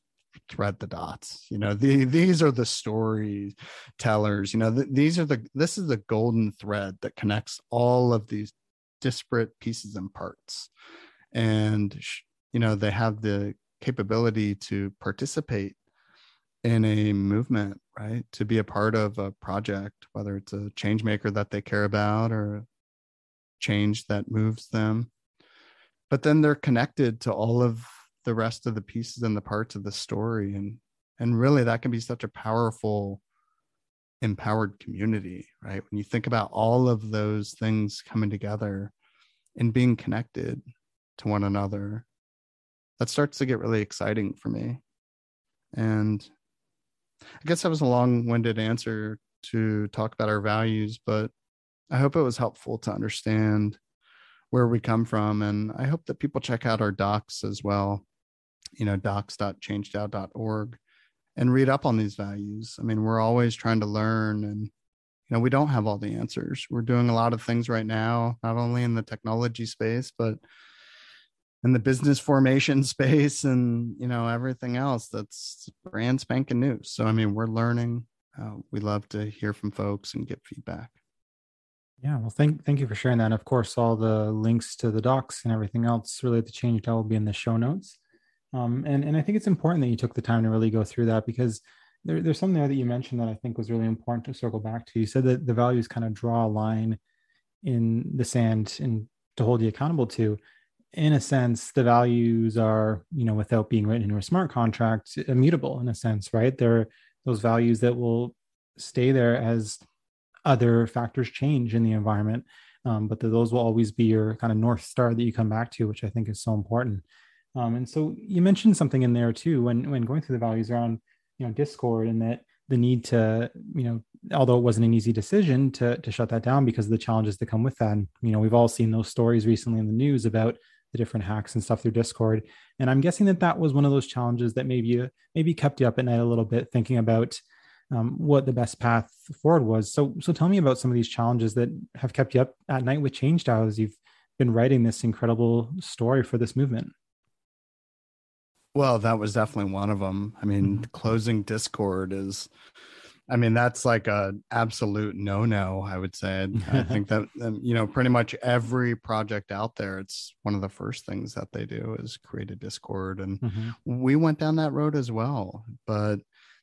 thread the dots. You know the, these are the storytellers you know the, these are the this is the golden thread that connects all of these disparate pieces and parts. And you know they have the capability to participate in a movement right? To be a part of a project whether it's a change maker that they care about or change that moves them but then they're connected to all of the rest of the pieces and the parts of the story. And and really that can be such a powerful empowered community right? When you think about all of those things coming together and being connected to one another that starts to get really exciting for me. And i guess that was a long-winded answer to talk about our values but I hope it was helpful to understand where we come from. And I hope that people check out our docs as well, you know, docs.changedao.org and read up on these values. I mean, we're always trying to learn and, you know we don't have all the answers we're doing a lot of things right now not only in the technology space but in the business formation space and you know everything else that's brand spanking new so i mean we're learning uh, we love to hear from folks and get feedback yeah well thank thank you for sharing that and of course all the links to the docs and everything else related to change will be in the show notes um, and and i think it's important that you took the time to really go through that because there, there's something there that you mentioned that I think was really important to circle back to. You said that the values kind of draw a line in the sand and to hold you accountable to. In a sense, the values are, you know, without being written into a smart contract, immutable in a sense, right? They're those values that will stay there as other factors change in the environment. Um, but those will always be your kind of north star that you come back to, which I think is so important. Um, and so you mentioned something in there too when when going through the values around you know discord and that the need to you know although it wasn't an easy decision to to shut that down because of the challenges that come with that and you know we've all seen those stories recently in the news about the different hacks and stuff through discord and i'm guessing that that was one of those challenges that maybe maybe kept you up at night a little bit thinking about um, what the best path forward was so so tell me about some of these challenges that have kept you up at night with ChangeDAO as you've been writing this incredible story for this movement well, that was definitely one of them. I mean, mm-hmm. closing Discord is, I mean, that's like a absolute no no. I would say. I think that um, you know, pretty much every project out there, it's one of the first things that they do is create a Discord, and mm-hmm. we went down that road as well. But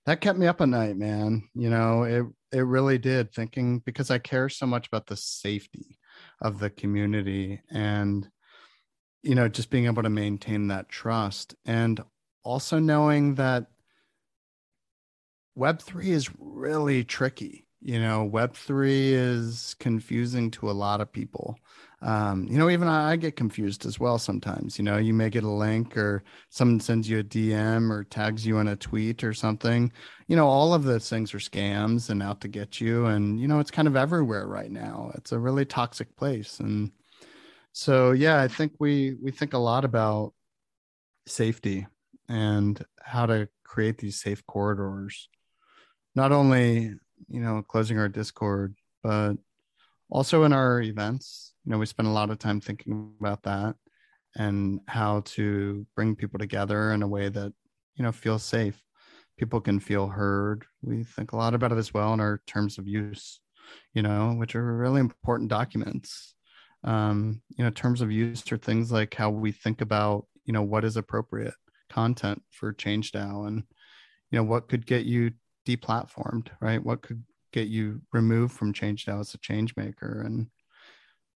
that kept me up at night, man. You know, it it really did. Thinking because I care so much about the safety of the community and you know just being able to maintain that trust and also knowing that web3 is really tricky you know web3 is confusing to a lot of people. Um, you know even I, I, get confused as well sometimes you know you may get a link or someone sends you a dm or tags you in a tweet or something. You know all of those things are scams and out to get you and you know it's kind of everywhere right now. It's a really toxic place and so yeah i think we we think a lot about safety and how to create these safe corridors. Not only you know closing our discord but also in our events you know we spend a lot of time thinking about that and how to bring people together in a way that you know feels safe. People can feel heard. We think a lot about it as well in our terms of use you know which are really important documents. Um, you know terms of use or things like how we think about you know what is appropriate content for ChangeDAO and you know what could get you deplatformed right what could get you removed from ChangeDAO as a change maker and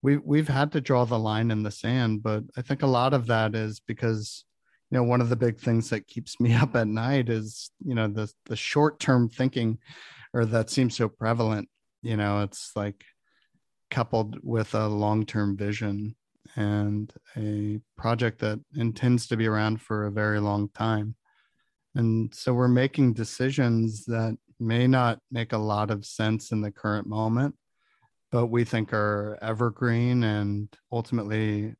we we've had to draw the line in the sand but i think a lot of that is because you know one of the big things that keeps me up at night is you know the the short term thinking or that seems so prevalent you know it's like coupled with a long-term vision and a project that intends to be around for a very long time. And so we're making decisions that may not make a lot of sense in the current moment, but we think are evergreen and ultimately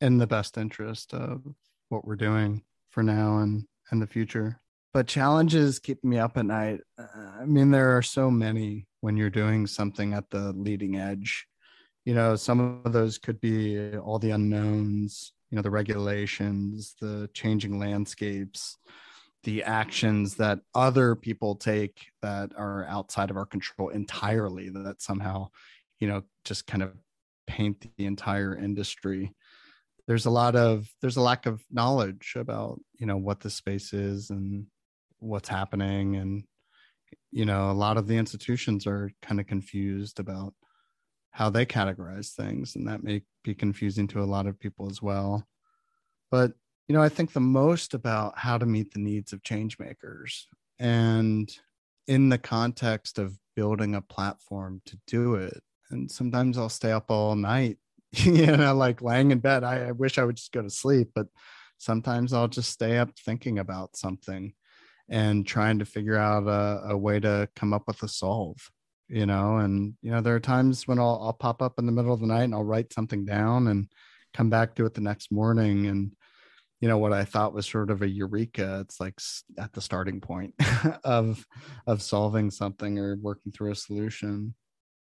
in the best interest of what we're doing for now and and the future. But challenges keep me up at night. I mean, there are so many when you're doing something at the leading edge. You know, some of those could be all the unknowns, you know, the regulations, the changing landscapes, the actions that other people take that are outside of our control entirely, that somehow, you know, just kind of paint the entire industry. There's a lot of there's a lack of knowledge about you know what the space is and what's happening. And you know a lot of the institutions are kind of confused about how they categorize things. And that may be confusing to a lot of people as well. But you know i think the most about how to meet the needs of change makers and in the context of building a platform to do it. And sometimes i'll stay up all night you know like laying in bed. I, I wish i would just go to sleep but sometimes i'll just stay up thinking about something and trying to figure out a, a, way to come up with a solve you know? And you know there are times when I'll, I'll pop up in the middle of the night and i'll write something down and come back to it the next morning. And you know what i thought was sort of a eureka it's like at the starting point of of solving something or working through a solution.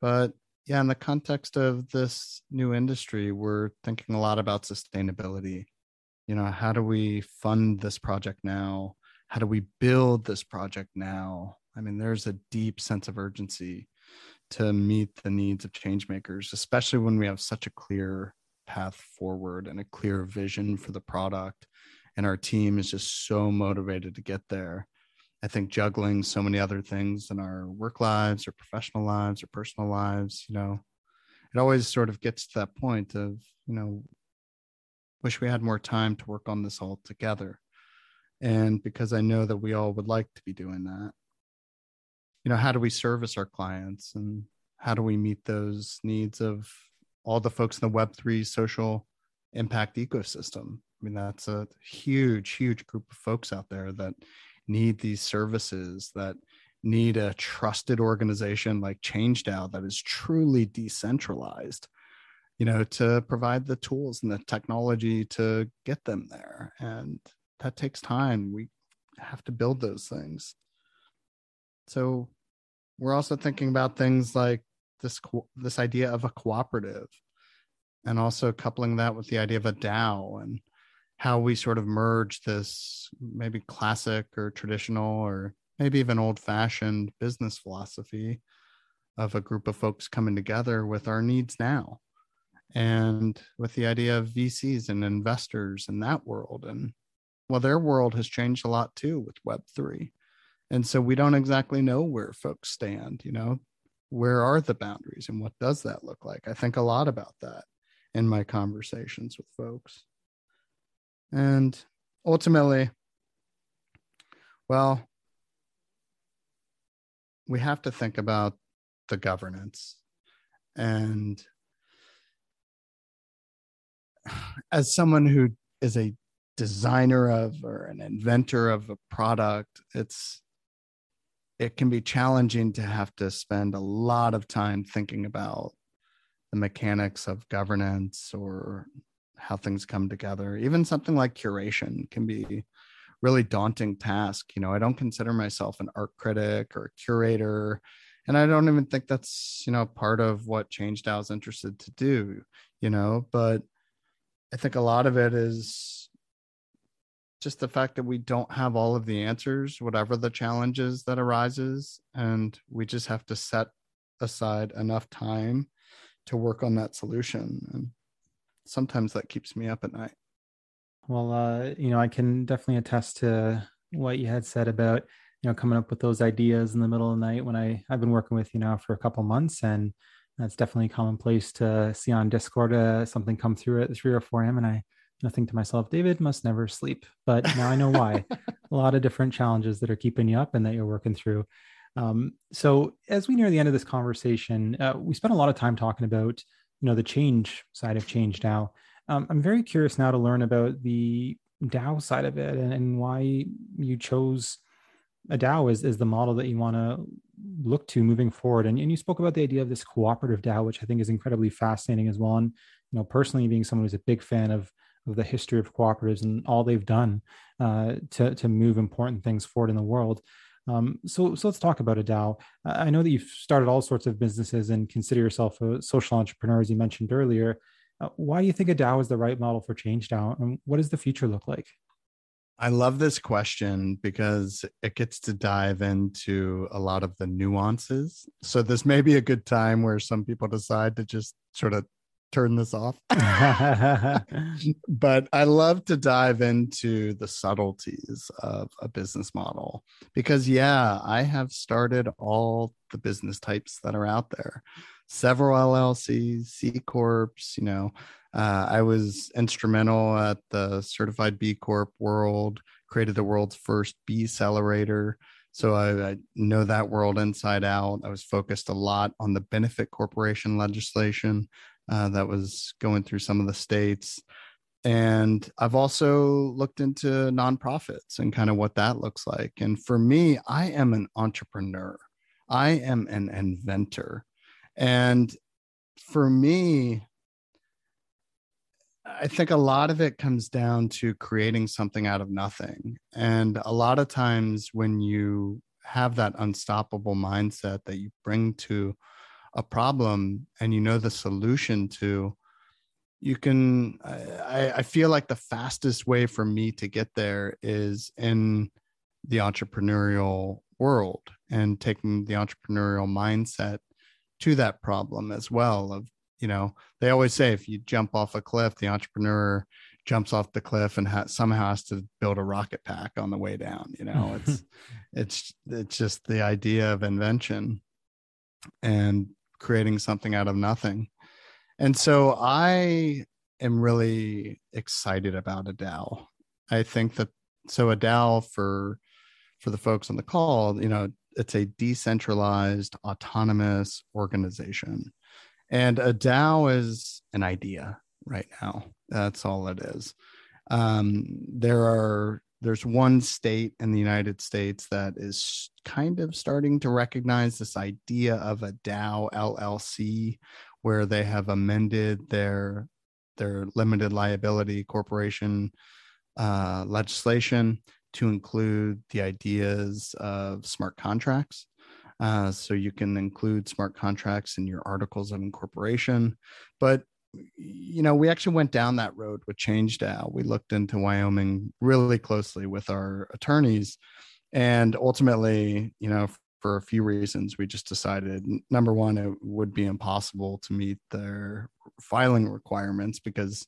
But yeah in the context of this new industry we're thinking a lot about sustainability. You know how do we fund this project now? How do we build this project now? I mean there's a deep sense of urgency to meet the needs of change makers especially when we have such a clear path forward and a clear vision for the product. And our team is just so motivated to get there. I think juggling so many other things in our work lives or professional lives or personal lives you know it always sort of gets to that point of you know wish we had more time to work on this all together. And because i know that we all would like to be doing that you know how do we service our clients and how do we meet those needs of all the folks in the web3 social impact ecosystem i mean that's a huge huge group of folks out there that need these services that need a trusted organization like ChangeDAO that is truly decentralized, you know, to provide the tools and the technology to get them there. And that takes time. We have to build those things. So we're also thinking about things like this this idea of a cooperative and also coupling that with the idea of a DAO and how we sort of merge this maybe classic or traditional or maybe even old fashioned business philosophy of a group of folks coming together with our needs now and with the idea of VCs and investors in that world. And well, their world has changed a lot too with Web3. And so we don't exactly know where folks stand, you know, where are the boundaries and what does that look like? I think a lot about that in my conversations with folks. And ultimately, well, we have to think about the governance and as someone who is a designer of or an inventor of a product it's it can be challenging to have to spend a lot of time thinking about the mechanics of governance or how things come together even something like curation can be really daunting task. You know, I don't consider myself an art critic or a curator. And I don't even think that's, you know, part of what change ChangeDAO is interested to do, you know, but I think a lot of it is just the fact that we don't have all of the answers, whatever the challenges that arises. And we just have to set aside enough time to work on that solution. And sometimes that keeps me up at night. Well, uh, you know, I can definitely attest to what you had said about, you know, coming up with those ideas in the middle of the night when I, I've been working with you now for a couple months and that's definitely commonplace to see on Discord uh, something come through at 3 or 4 a.m. And I, I think to myself, David must never sleep. But now I know why. a lot of different challenges that are keeping you up and that you're working through. Um, so as we near the end of this conversation, uh, we spent a lot of time talking about, you know, the change side of ChangeDAO. Um, I'm very curious now to learn about the DAO side of it and, and why you chose a DAO as, as the model that you want to look to moving forward. And, and you spoke about the idea of this cooperative DAO, which I think is incredibly fascinating as well. And you know, personally, being someone who's a big fan of of the history of cooperatives and all they've done uh, to to move important things forward in the world. Um, so, so let's talk about a DAO. I know that you've started all sorts of businesses and consider yourself a social entrepreneur, as you mentioned earlier. Uh, why do you think a DAO is the right model for ChangeDAO, and what does the future look like? I love this question because it gets to dive into a lot of the nuances. So this may be a good time where some people decide to just sort of turn this off. but I love to dive into the subtleties of a business model because, yeah, I have started all the business types that are out there several LLCs, C Corps, you know. Uh, I was instrumental at the certified B Corp world, created the world's first B accelerator. So I, I, know that world inside out. I was focused a lot on the benefit corporation legislation uh, that was going through some of the states. And I've also looked into nonprofits and kind of what that looks like. And for me, I am an entrepreneur, I am an inventor. And for me, I think a lot of it comes down to creating something out of nothing. And a lot of times when you have that unstoppable mindset that you bring to a problem and you know the solution to, you can, I, I feel like the fastest way for me to get there is in the entrepreneurial world and taking the entrepreneurial mindset to that problem as well of you know they always say if you jump off a cliff the entrepreneur jumps off the cliff and ha- somehow has to build a rocket pack on the way down you know? It's it's it's just the idea of invention. And creating something out of nothing and so i am really excited about a dao i think that so a dao for for the folks on the call you know it's a decentralized autonomous organization and a DAO is an idea right now. That's all it is. Um, there are there's one state in the United States that is kind of starting to recognize this idea of a DAO LLC, where they have amended their their limited liability corporation uh, legislation to include the ideas of smart contracts. Uh, so you can include smart contracts in your articles of incorporation. But you know, we actually went down that road with ChangeDAO. We looked into Wyoming really closely with our attorneys, and ultimately, you know, for a few reasons, we just decided number one, it would be impossible to meet their filing requirements because,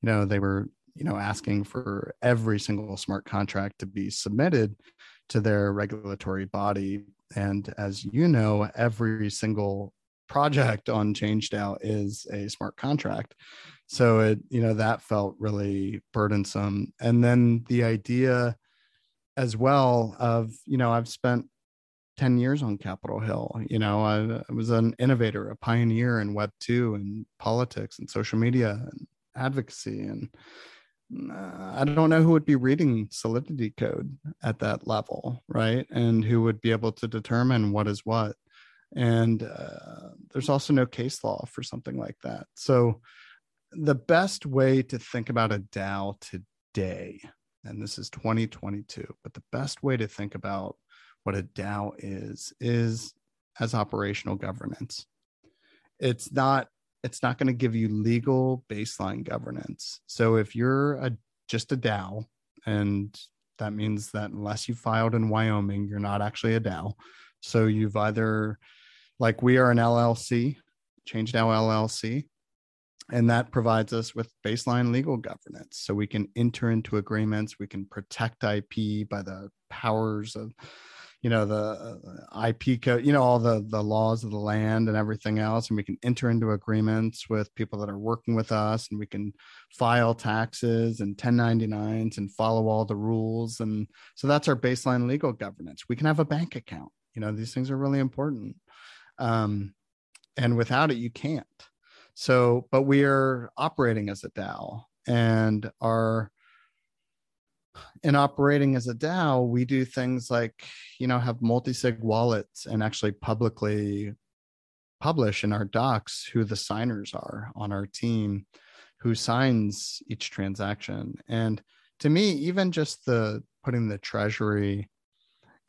you know, they were you know asking for every single smart contract to be submitted to their regulatory body and as you know, every single project on ChangeDAO is a smart contract. So it, you know, that felt really burdensome. And then the idea as well of, you know, I've spent 10 years on Capitol Hill. You know, I, I was an innovator, a pioneer in Web 2 and politics and social media and advocacy. And uh, I don't know who would be reading Solidity code at that level, right? And who would be able to determine what is what. And uh, there's also no case law for something like that. So, the best way to think about a DAO today, and this is 2022, but the best way to think about what a DAO is, is as operational governance. It's not it's not going to give you legal baseline governance. So if you're a just a DAO, and that means that unless you filed in Wyoming, you're not actually a DAO. So you've either, like we are an LLC, ChangeDAO LLC, and that provides us with baseline legal governance. So we can enter into agreements, we can protect IP by the powers of you know the uh, IP code, you know all the the laws of the land and everything else, and we can enter into agreements with people that are working with us, and we can file taxes and 1099s and follow all the rules, and so that's our baseline legal governance. We can have a bank account. You know these things are really important, um, and without it, you can't. So, but we are operating as a DAO, and our in operating as a DAO, we do things like, you know, have multi-sig wallets and actually publicly publish in our docs who the signers are on our team, who signs each transaction. And to me, even just the putting the treasury,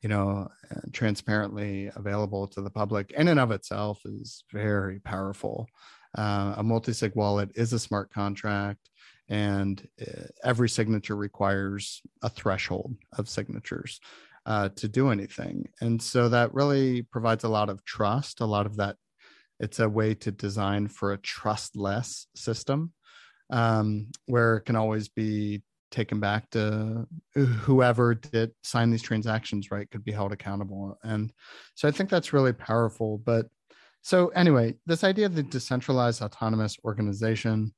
you know, transparently available to the public in and of itself is very powerful. Uh, a multi-sig wallet is a smart contract and uh, every signature requires a threshold of signatures uh, to do anything and so that really provides a lot of trust a lot of that it's a way to design for a trustless system um, where it can always be taken back to whoever did sign these transactions right could be held accountable. And so i think that's really powerful. But so anyway this idea of the decentralized autonomous organization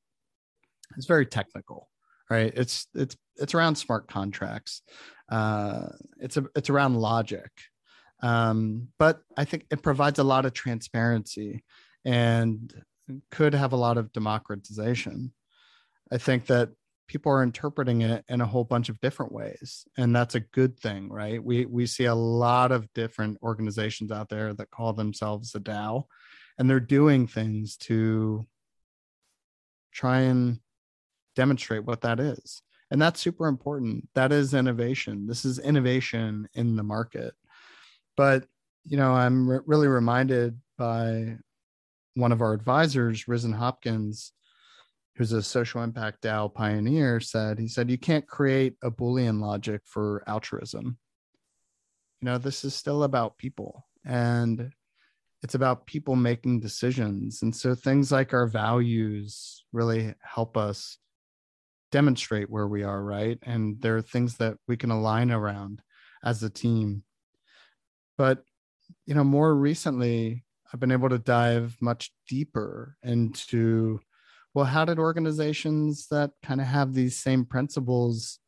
it's very technical right? It's it's it's around smart contracts. Uh it's a it's around logic. Um but i think it provides a lot of transparency and could have a lot of democratization. I think that people are interpreting it in a whole bunch of different ways and that's a good thing right we we see a lot of different organizations out there that call themselves a dao and they're doing things to try and demonstrate what that is. And that's super important. That is innovation. This is innovation in the market. But, you know, I'm re- really reminded by one of our advisors, Risen Hopkins, who's a social impact DAO pioneer, said, he said, you can't create a Boolean logic for altruism. You know, this is still about people and it's about people making decisions. And so things like our values really help us demonstrate where we are, right? And there are things that we can align around as a team. But, you know, more recently, I've been able to dive much deeper into well, how did organizations that kind of have these same principles,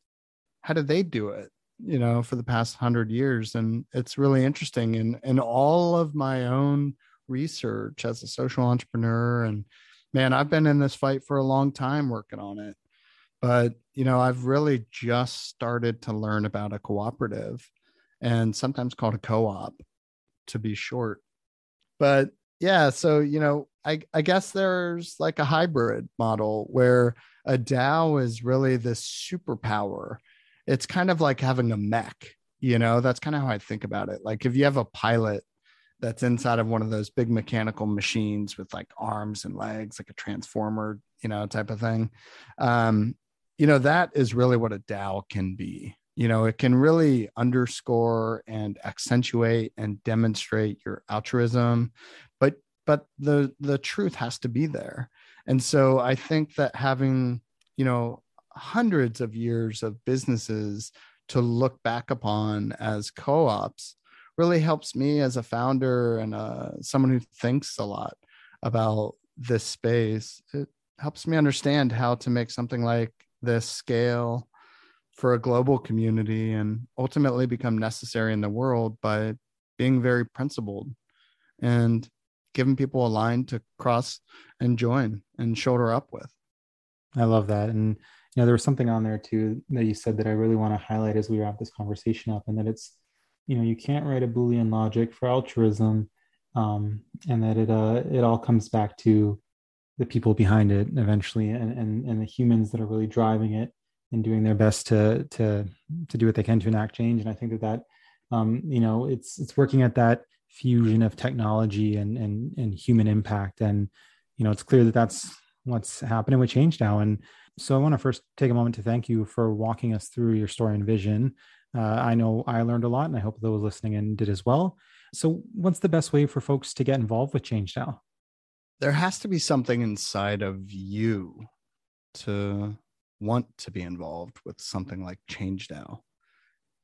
how did they do it? You know, for the past hundred years, and it's really interesting. And and all of my own research as a social entrepreneur, and man, I've been in this fight for a long time working on it. But you know, I've really just started to learn about a cooperative, and sometimes called a co-op, to be short but yeah, so you know, I I guess there's like a hybrid model where a DAO is really this superpower. It's kind of like having a mech, you know, that's kind of how I think about it. Like if you have a pilot that's inside of one of those big mechanical machines with like arms and legs, like a transformer, you know, type of thing. Um, you know, that is really what a DAO can be you know it can really underscore and accentuate and demonstrate your altruism but the the truth has to be there. And so i think that having you know hundreds of years of businesses to look back upon as co-ops really helps me as a founder and uh, someone who thinks a lot about this space. It helps me understand how to make something like this scale for a global community and ultimately become necessary in the world by being very principled. And giving people a line to cross and join and shoulder up with. I love that. And, you know, there was something on there too that you said that I really want to highlight as we wrap this conversation up, and that it's, you know, you can't write a Boolean logic for altruism, um, and that it uh, it all comes back to the people behind it eventually, and and and the humans that are really driving it and doing their best to to to do what they can to enact change. And I think that that um, you know it's it's working at that fusion of technology and and and human impact. And you know it's clear that that's what's happening with ChangeDAO. And so I want to first take a moment to thank you for walking us through your story and vision. Uh, I know I learned a lot, and I hope those listening in did as well. So, what's the best way for folks to get involved with ChangeDAO? There has to be something inside of you to want to be involved with something like Change DAO.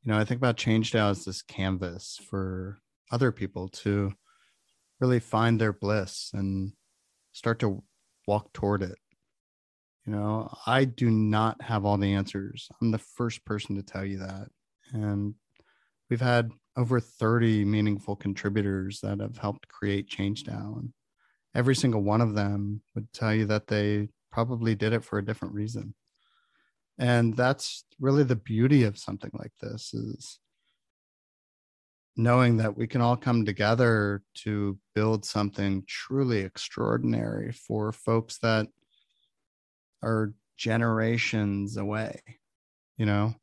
You know, I think about Change DAO as this canvas for other people to really find their bliss and start to walk toward it. You know, I do not have all the answers. I'm the first person to tell you that. And we've had over 30 meaningful contributors that have helped create Change DAO. And every single one of them would tell you that they probably did it for a different reason and that's really the beauty of something like this is knowing that we can all come together to build something truly extraordinary for folks that are generations away you know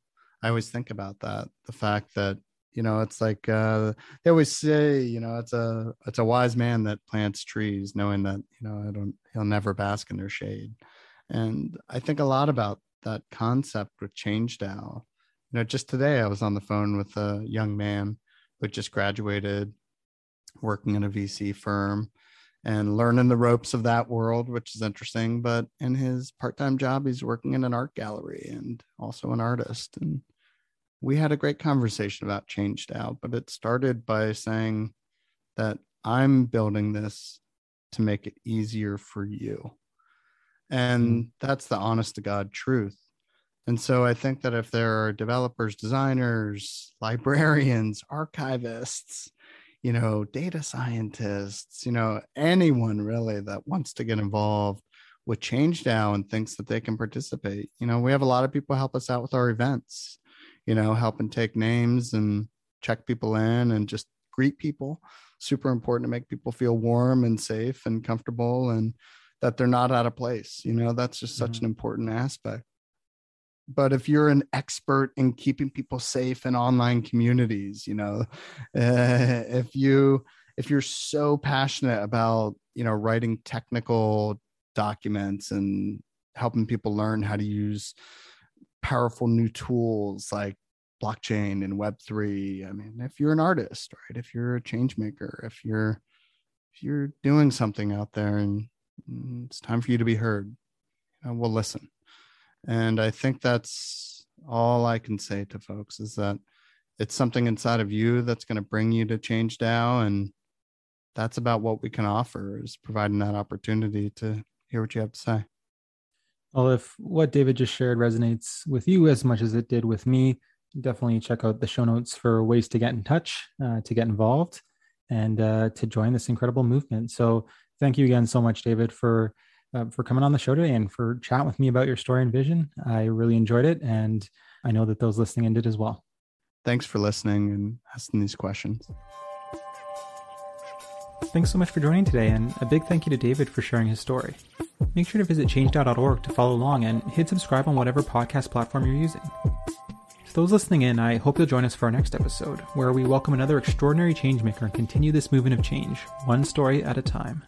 i always think about that the fact that you know it's like uh they always say you know it's a it's a wise man that plants trees knowing that you know i don't he'll never bask in their shade and i think a lot about that concept with change DAO. You know, just today I was on the phone with a young man who just graduated working in a VC firm and learning the ropes of that world, which is interesting. But in his part-time job, he's working in an art gallery and also an artist. And we had a great conversation about change DAO, but it started by saying that I'm building this to make it easier for you. And mm-hmm. that's the honest to God truth. And so I think that if there are developers, designers, librarians, archivists, you know, data scientists, you know, anyone really that wants to get involved with Change DAO and thinks that they can participate. You know, we have a lot of people help us out with our events, you know, help and take names and check people in and just greet people. Super important to make people feel warm and safe and comfortable and that they're not out of place. You know, that's just such mm-hmm. an important aspect. But if you're an expert in keeping people safe in online communities, you know, uh, if you if you're so passionate about you know writing technical documents and helping people learn how to use powerful new tools like blockchain and web3 i mean if you're an artist right if you're a change maker if you're if you're doing something out there and mm, it's time for you to be heard you know, we'll listen and i think that's all i can say to folks is that it's something inside of you that's going to bring you to change dao and that's about what we can offer is providing that opportunity to hear what you have to say well if what david just shared resonates with you as much as it did with me definitely check out the show notes for ways to get in touch, uh, to get involved, and uh, to join this incredible movement. So, thank you again so much, David, for uh, for coming on the show today and for chatting with me about your story and vision. I really enjoyed it, and I know that those listening in did as well. Thanks for listening and asking these questions. Thanks so much for joining today, and a big thank you to David for sharing his story. Make sure to visit changedao.org to follow along and hit subscribe on whatever podcast platform you're using. To those listening in, I hope you'll join us for our next episode, where we welcome another extraordinary changemaker and continue this movement of change, one story at a time.